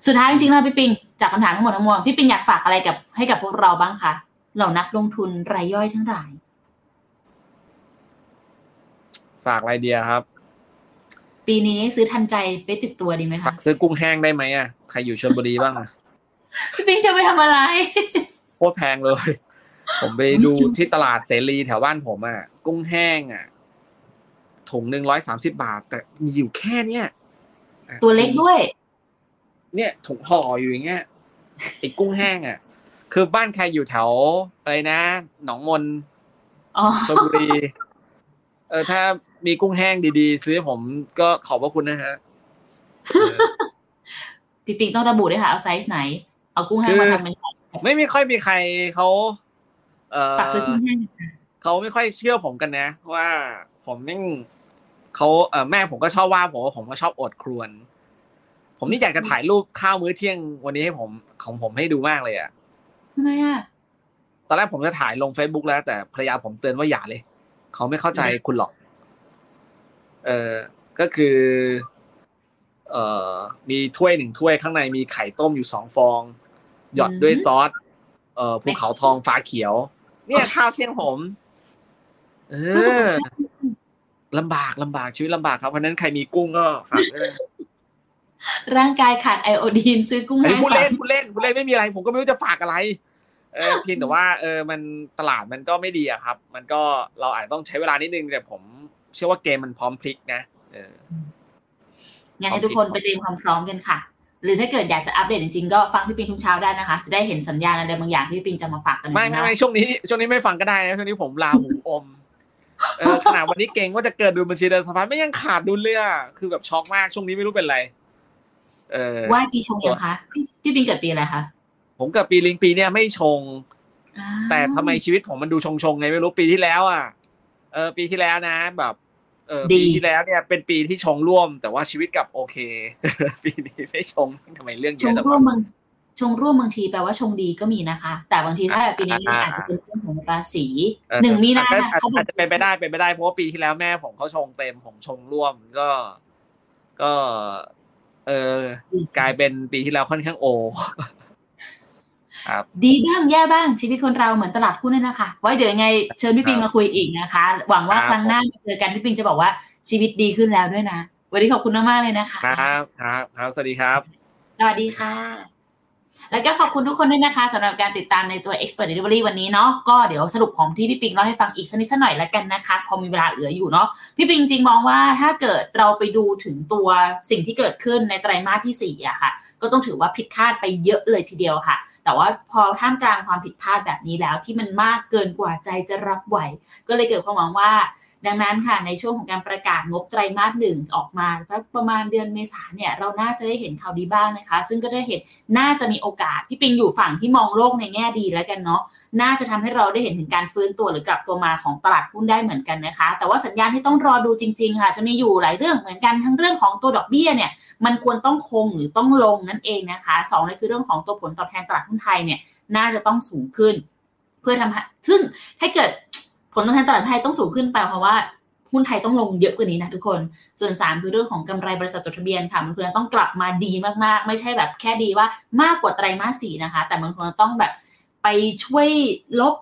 สุดท้ายจริงๆแล้วพี่ปิงจากคำถามทั้งหมดทั้งมวลพี่ปิงอยากฝากอะไรกับให้กับพวกเราบ้างคะเหล่านักลงทุนรายย่อยทั้งหลาย ฝากอะไรเดียครับ ปีนี้ซื้อทันใจไปติดตัวดีไหมฝาคะกซื้อกุ้งแห้งได้ไหมอะใครอยู่ชลบุรีบ้างอะพี่ปิงจะไปทำอะไรโคตรแพงเลย ผมไปดูที่ตลาดเสรีแถวบ้านผมอะ กุ้งแห้งอะถุงหนึ่งร้อยสามสิบาท แต่มีอยู่แค่เนี้ยอะตัวเล็กด้วย เนี่ยถุงห่ออยู่อย่างเงี้ยไอ้กุ้งแห้งอะ คือบ้านใครอยู่แถวอะไรนะ หนองมนอ๋อชลบุรีเออถ้ามีกุ้งแห้งดีๆ ซื้อให้ผมก็ขอบพระคุณนะฮะเออพี่ปิงต้องระบุด้วยค่ะเอาไซส์ไหน เอากุ้งแห้งคือมาทำเป็นไซส์ไม่มีค่อยมีใครเขาเออฝากซื้อกุ้งแห้งค่ะเขาไม่ค่อยเชื่อผมกันนะ ว่าผมแม่งเขาเออแม่ผมก็ชอบว่าผมว่าผมก็ชอบอดครวน ผมนี่อยากจะถ่ายรูปข้าวมื้อเที่ยงวันนี้ให้ผมของผมให้ดูมากเลยอะทำไมอะตอนแรกผมจะถ่ายลง Facebook แล้ว แต่ภรรยาผมเตือนว่าอย่าเลย เขาไม่เข้าใจคุณหรอก เออก็คือ เอ่อ มีถ้วยหนึ่งถ้วยข้างในมีไข่ต้มอยู่สองฟอง หยอดด้วยซอส เอ่อภูเขาทองฟ้าเขียว เนี่ยข้าวเที่ยงผม เออลำบากลำบากชีวิตลำบากครับเพราะฉะนั้นใครมีกุ้งก็ฝากด้วยนะ ร่างกายขาดไอโอดีนซื้อกุ้งอันแห้นี้งพูดเล่นฝากพูดเล่นพูดเล่นไม่มีอะไร ผมก็ไม่รู้จะฝากอะไรเออเพียงแต่ว่าเออมันตลาดมันก็ไม่ดีอะครับ มันก็เราอาจจะต้องใช้เวลานิดนึงแต่ผมเชื่อว่าเกมมันพร้อมพลิกนะเอองั้นให้ทุกคนไปเตรียมความพร้อมกันค่ะ หรือถ้าเกิดอยากจะอัปเดตจริงๆก็ฟังพี่ปิงทุกเช้าได้นะคะ จะได้เห็นสัญญาณอะไรบางอย่างที่พี่ปิงจะมาฝากกันไม่ไม่ไม่ช่วงนี้ช่วงนี้ไม่ฟังก็ได้นะช่วงนี้ผมลาหูอมเออขนาดวันนี้เก่งว่าจะเกิดดูบัญชีเดินสะพานไม่ยังขาดดุลเลยอะคือแบบช็อกมากช่วงนี้ไม่รู้เป็นไรเออไห ว่าปีชงยังคะพี่พี่ปิงเกิดปีอะไรคะผมกับปีลิงปีเนี่ยไม่ชงอ่าแต่ทำไมชีวิตผมมันดูชงชงๆไงไม่รู้ปีที่แล้วอะเออปีที่แล้วนะ แบบเออปีที่แล้วเนี่ยเป็นปีที่ชงร่วม แต่ว่าชีวิตกลับโอเค ปีนี้ไม่ชงทำไมเรื่องเยชงอะแต่ร่วว่ามบางชงร่วมบางทีแปลว่าชงดีก็มีนะคะ แต่บางทีถ้าปีนี้มันอาจจะเป็นเรื่องของราศีเออหนึ่งมีนาอาจจะเขาบออากจจะเป็นไปได้เป็นไปได้เพราะว่าปีที่แล้วแม่ผมเขาชงเต็มผมชงร่วมก็ ก็ เออกลายเป็นปีที่แล้วค่อนข้างโอครับดีบ้างแย่บ้างชีวิตคนเราเหมือนตลาดหุ้นนั่นนะคะไว้เดี๋ยวยังไงเชิญพี่ปิงครับมาคุยอีกนะคะ หวังว่าครับครั้งหน้ามาเจอกันพี่ปิงจะบอกว่าชีวิตดีขึ้นแล้วด้วยนะ วันนี้ขอบคุณมากๆเลยนะคะ ครับครับครับสวัสดีครับ สวัสดีค่ะ แล้วก็ขอบคุณทุกคนด้วยนะคะสำหรับการติดตามในตัว Expert Delivery วันนี้เนาะก็เดี๋ยวสรุปของที่พี่ปิงเล่าให้ฟังอีกสักนิดสักหน่อยล้วกันนะคะ พอมีเวลาเหลืออยู่เนาะพี่ปิงจริงมองว่าถ้าเกิดเราไปดูถึงตัวสิ่งที่เกิดขึ้นในไตรมาสที่สี่อะค่ะ ก็ต้องถือว่าผิดคาดไปเยอะเลยทีเดียวค่ะ แต่ว่าพอท่ามกลางความผิดพลาดแบบนี้แล้วที่มันมากเกินกว่าใจจะรับไหว ก็เลยเกิดความหวังว่า ดังนั้นค่ะในช่วงของการประกาศงบไตรมาสหนึ่งออกมาประมาณเดือนเมษาเนี่ยเราน่าจะได้เห็นข่าวดีบ้างนะคะ ซึ่งก็ได้เห็นน่าจะมีโอกาสพี่ปิงอยู่ฝั่งที่มองโลกในแง่ดีแล้วกันเนาะน่าจะทำให้เราได้เห็นถึงการฟื้นตัวหรือกลับตัวมาของตลาดหุ้นได้เหมือนกันนะคะ แต่ว่าสัญญาณที่ต้องรอดูจริง ๆ ค่ะ จะมีอยู่หลายเรื่องเหมือนกันทั้งเรื่องของตัวดอกเบี้ยเนี่ยมันควรต้องคงหรือต้องลงนั่นเองนะคะสองเลยคือเรื่องของตัวผลตอบแทนตลาดหุ้นไทยเนี่ยน่าจะต้องสูงขึ้น เพื่อทำให้ซึ่งถ้าเกิด ผลตอบแทนตลาดไทยต้องสูงขึ้นไปเพราะว่าหุ้นไทยต้องลงเยอะกว่านี้นะทุกคน ส่วน 3 คือเรื่องของกำไรบริษัทจดทะเบียนค่ะ มันควรจะต้องกลับมาดีมากๆ ไม่ใช่แบบแค่ดีว่ามากกว่าไตรมาสสี่นะคะ แต่มันควรจะต้องแบบไปช่วยลบ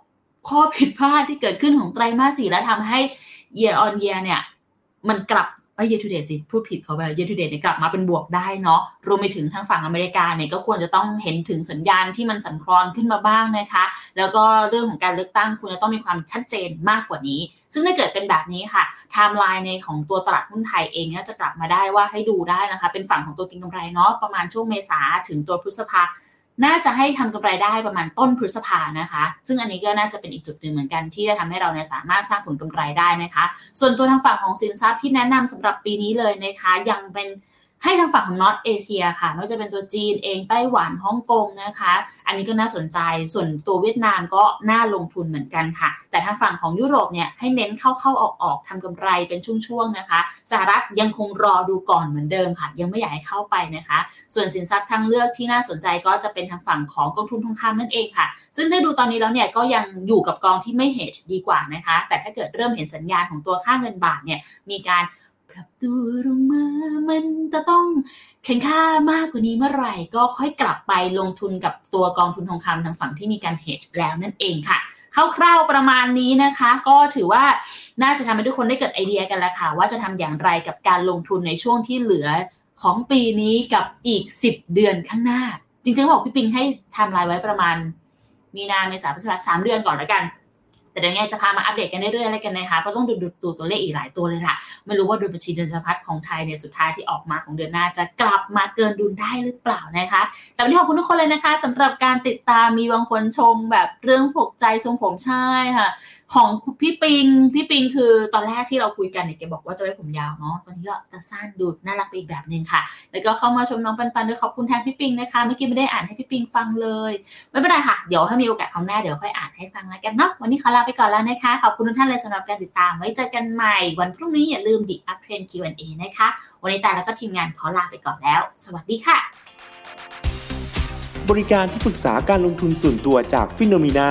ข้อผิดพลาดที่เกิดขึ้นของไตรมาสสี่แล้วทำให้ year on year เนี่ย มันกลับ เ year to date สิพูดผิดเขาไป year to date เนี่ยกลับมาเป็นบวกได้เนาะรวมไปถึงทางฝั่งอเมริกาเนี่ยก็ควรจะต้องเห็นถึงสัญญาณที่มันสั่นคลอนขึ้นมาบ้างนะคะ แล้วก็เรื่องของการเลือกตั้งควรจะต้องมีความชัดเจนมากกว่านี้ ซึ่งถ้าเกิดเป็นแบบนี้ค่ะไทม์ไลน์ในของตัวตลาดหุ้นไทยเองเนี่ยจะกลับมาได้ว่าให้ดูได้นะคะ เป็นฝั่งของตัวกินกำไรเนาะประมาณช่วงเมษาถึงตัวพฤษภา น่าจะให้ทำกำไรได้ประมาณต้นพฤษภานะคะ ซึ่งอันนี้ก็น่าจะเป็นอีกจุดหนึ่งเหมือนกันที่จะทำให้เราเนี่ยสามารถสร้างผลกำไรได้นะคะ ส่วนตัวทางฝั่งของสินทรัพย์ที่แนะนำสำหรับปีนี้เลยนะคะ ยังเป็น ให้ทางฝั่งของนอตเอเชียค่ะไม่ว่าจะเป็นตัวจีนเองไต้หวันฮ่องกงนะคะ อันนี้ก็น่าสนใจส่วนตัวเวียดนามก็น่าลงทุนเหมือนกันค่ะ แต่ทางฝั่งของยุโรปเนี่ยให้เน้นเข้าเข้าออกออกทำกำไรเป็นช่วงๆนะคะสหรัฐยังคงรอดูก่อนเหมือนเดิมค่ะ ยังไม่อยากให้เข้าไปนะคะ ส่วนสินทรัพย์ทางเลือกที่น่าสนใจก็จะเป็นทางฝั่งของกองทุนทองคำนั่นเองค่ะ ซึ่งได้ดูตอนนี้แล้วเนี่ยก็ยังอยู่กับกองที่ไม่เฮดดีกว่านะคะ แต่ถ้าเกิดเริ่มเห็นสัญญาณของตัวค่าเงินบาทเนี่ยมีการ ปรับตัวลงมามันจะต้องแข็งค่ามากกว่านี้เมื่อไหร่ ก็ค่อยกลับไปลงทุนกับตัวกองทุนทองคำทางฝั่งที่มีการ hedge แล้วนั่นเองค่ะคร่าวๆประมาณนี้นะคะ ก็ถือว่าน่าจะทำให้ทุกคนได้เกิดไอเดียกันแล้วค่ะ ว่าจะทำอย่างไรกับการลงทุนในช่วงที่เหลือของปีนี้กับอีก 10 เดือนข้างหน้า จริงๆบอกพี่ปิงให้ทม์ไลน์ไว้ประมาณ มีนาเมษาพฤษภาสามเดือนก่อนแล้วกัน แต่เดี๋ยวไงจะพามาอัปเดตกันเรื่อยๆแล้วกันนะคะ เพราะต้องดูดูตัวตัวเลขอีกหลายตัวเลยล่ะ ไม่รู้ว่าดุลบัญชีเดินสะพัดของไทยเนี่ยสุดท้ายที่ออกมาของเดือนหน้าจะกลับมาเกินดุลได้หรือเปล่านะคะ แต่วันนี้ขอบคุณทุกคนเลยนะคะสำหรับการติดตามมีบางคนชมแบบเรื่องผูกใจทรงผมใช่ค่ะของพี่ปิง พี่ปิงคือตอนแรกที่เราคุยกันเนี่ยแกบอกว่าจะไว้ผมยาวเนาะ ตอนนี้ก็ตัดสั้นดูน่ารักไปอีกแบบหนึ่งค่ะ แล้วก็เข้ามาชมน้องปันปันด้วยขอบคุณแทนพี่ปิงนะคะ เมื่อกี้ไม่ได้อ่านให้พี่ปิงฟังเลย ไม่เป็นไรค่ะ เดี๋ยวถ้ามีโอกาสครั้งหน้าเดี๋ยวค่อยอ่านให้ฟังแล้วกันเนาะ วันนี้ขอลาไปก่อนแล้วนะคะ ขอบคุณทุกท่านเลยสำหรับการติดตาม ไว้เจอกันใหม่วันพรุ่งนี้อย่าลืมดิอัพเทรน Q&A นะคะ วันนี้ตาแล้วก็ทีมงานขอลาไปก่อนแล้ว สวัสดีค่ะ บริการที่ปรึกษาการลงทุนส่วนตัวจากฟิโนมีนา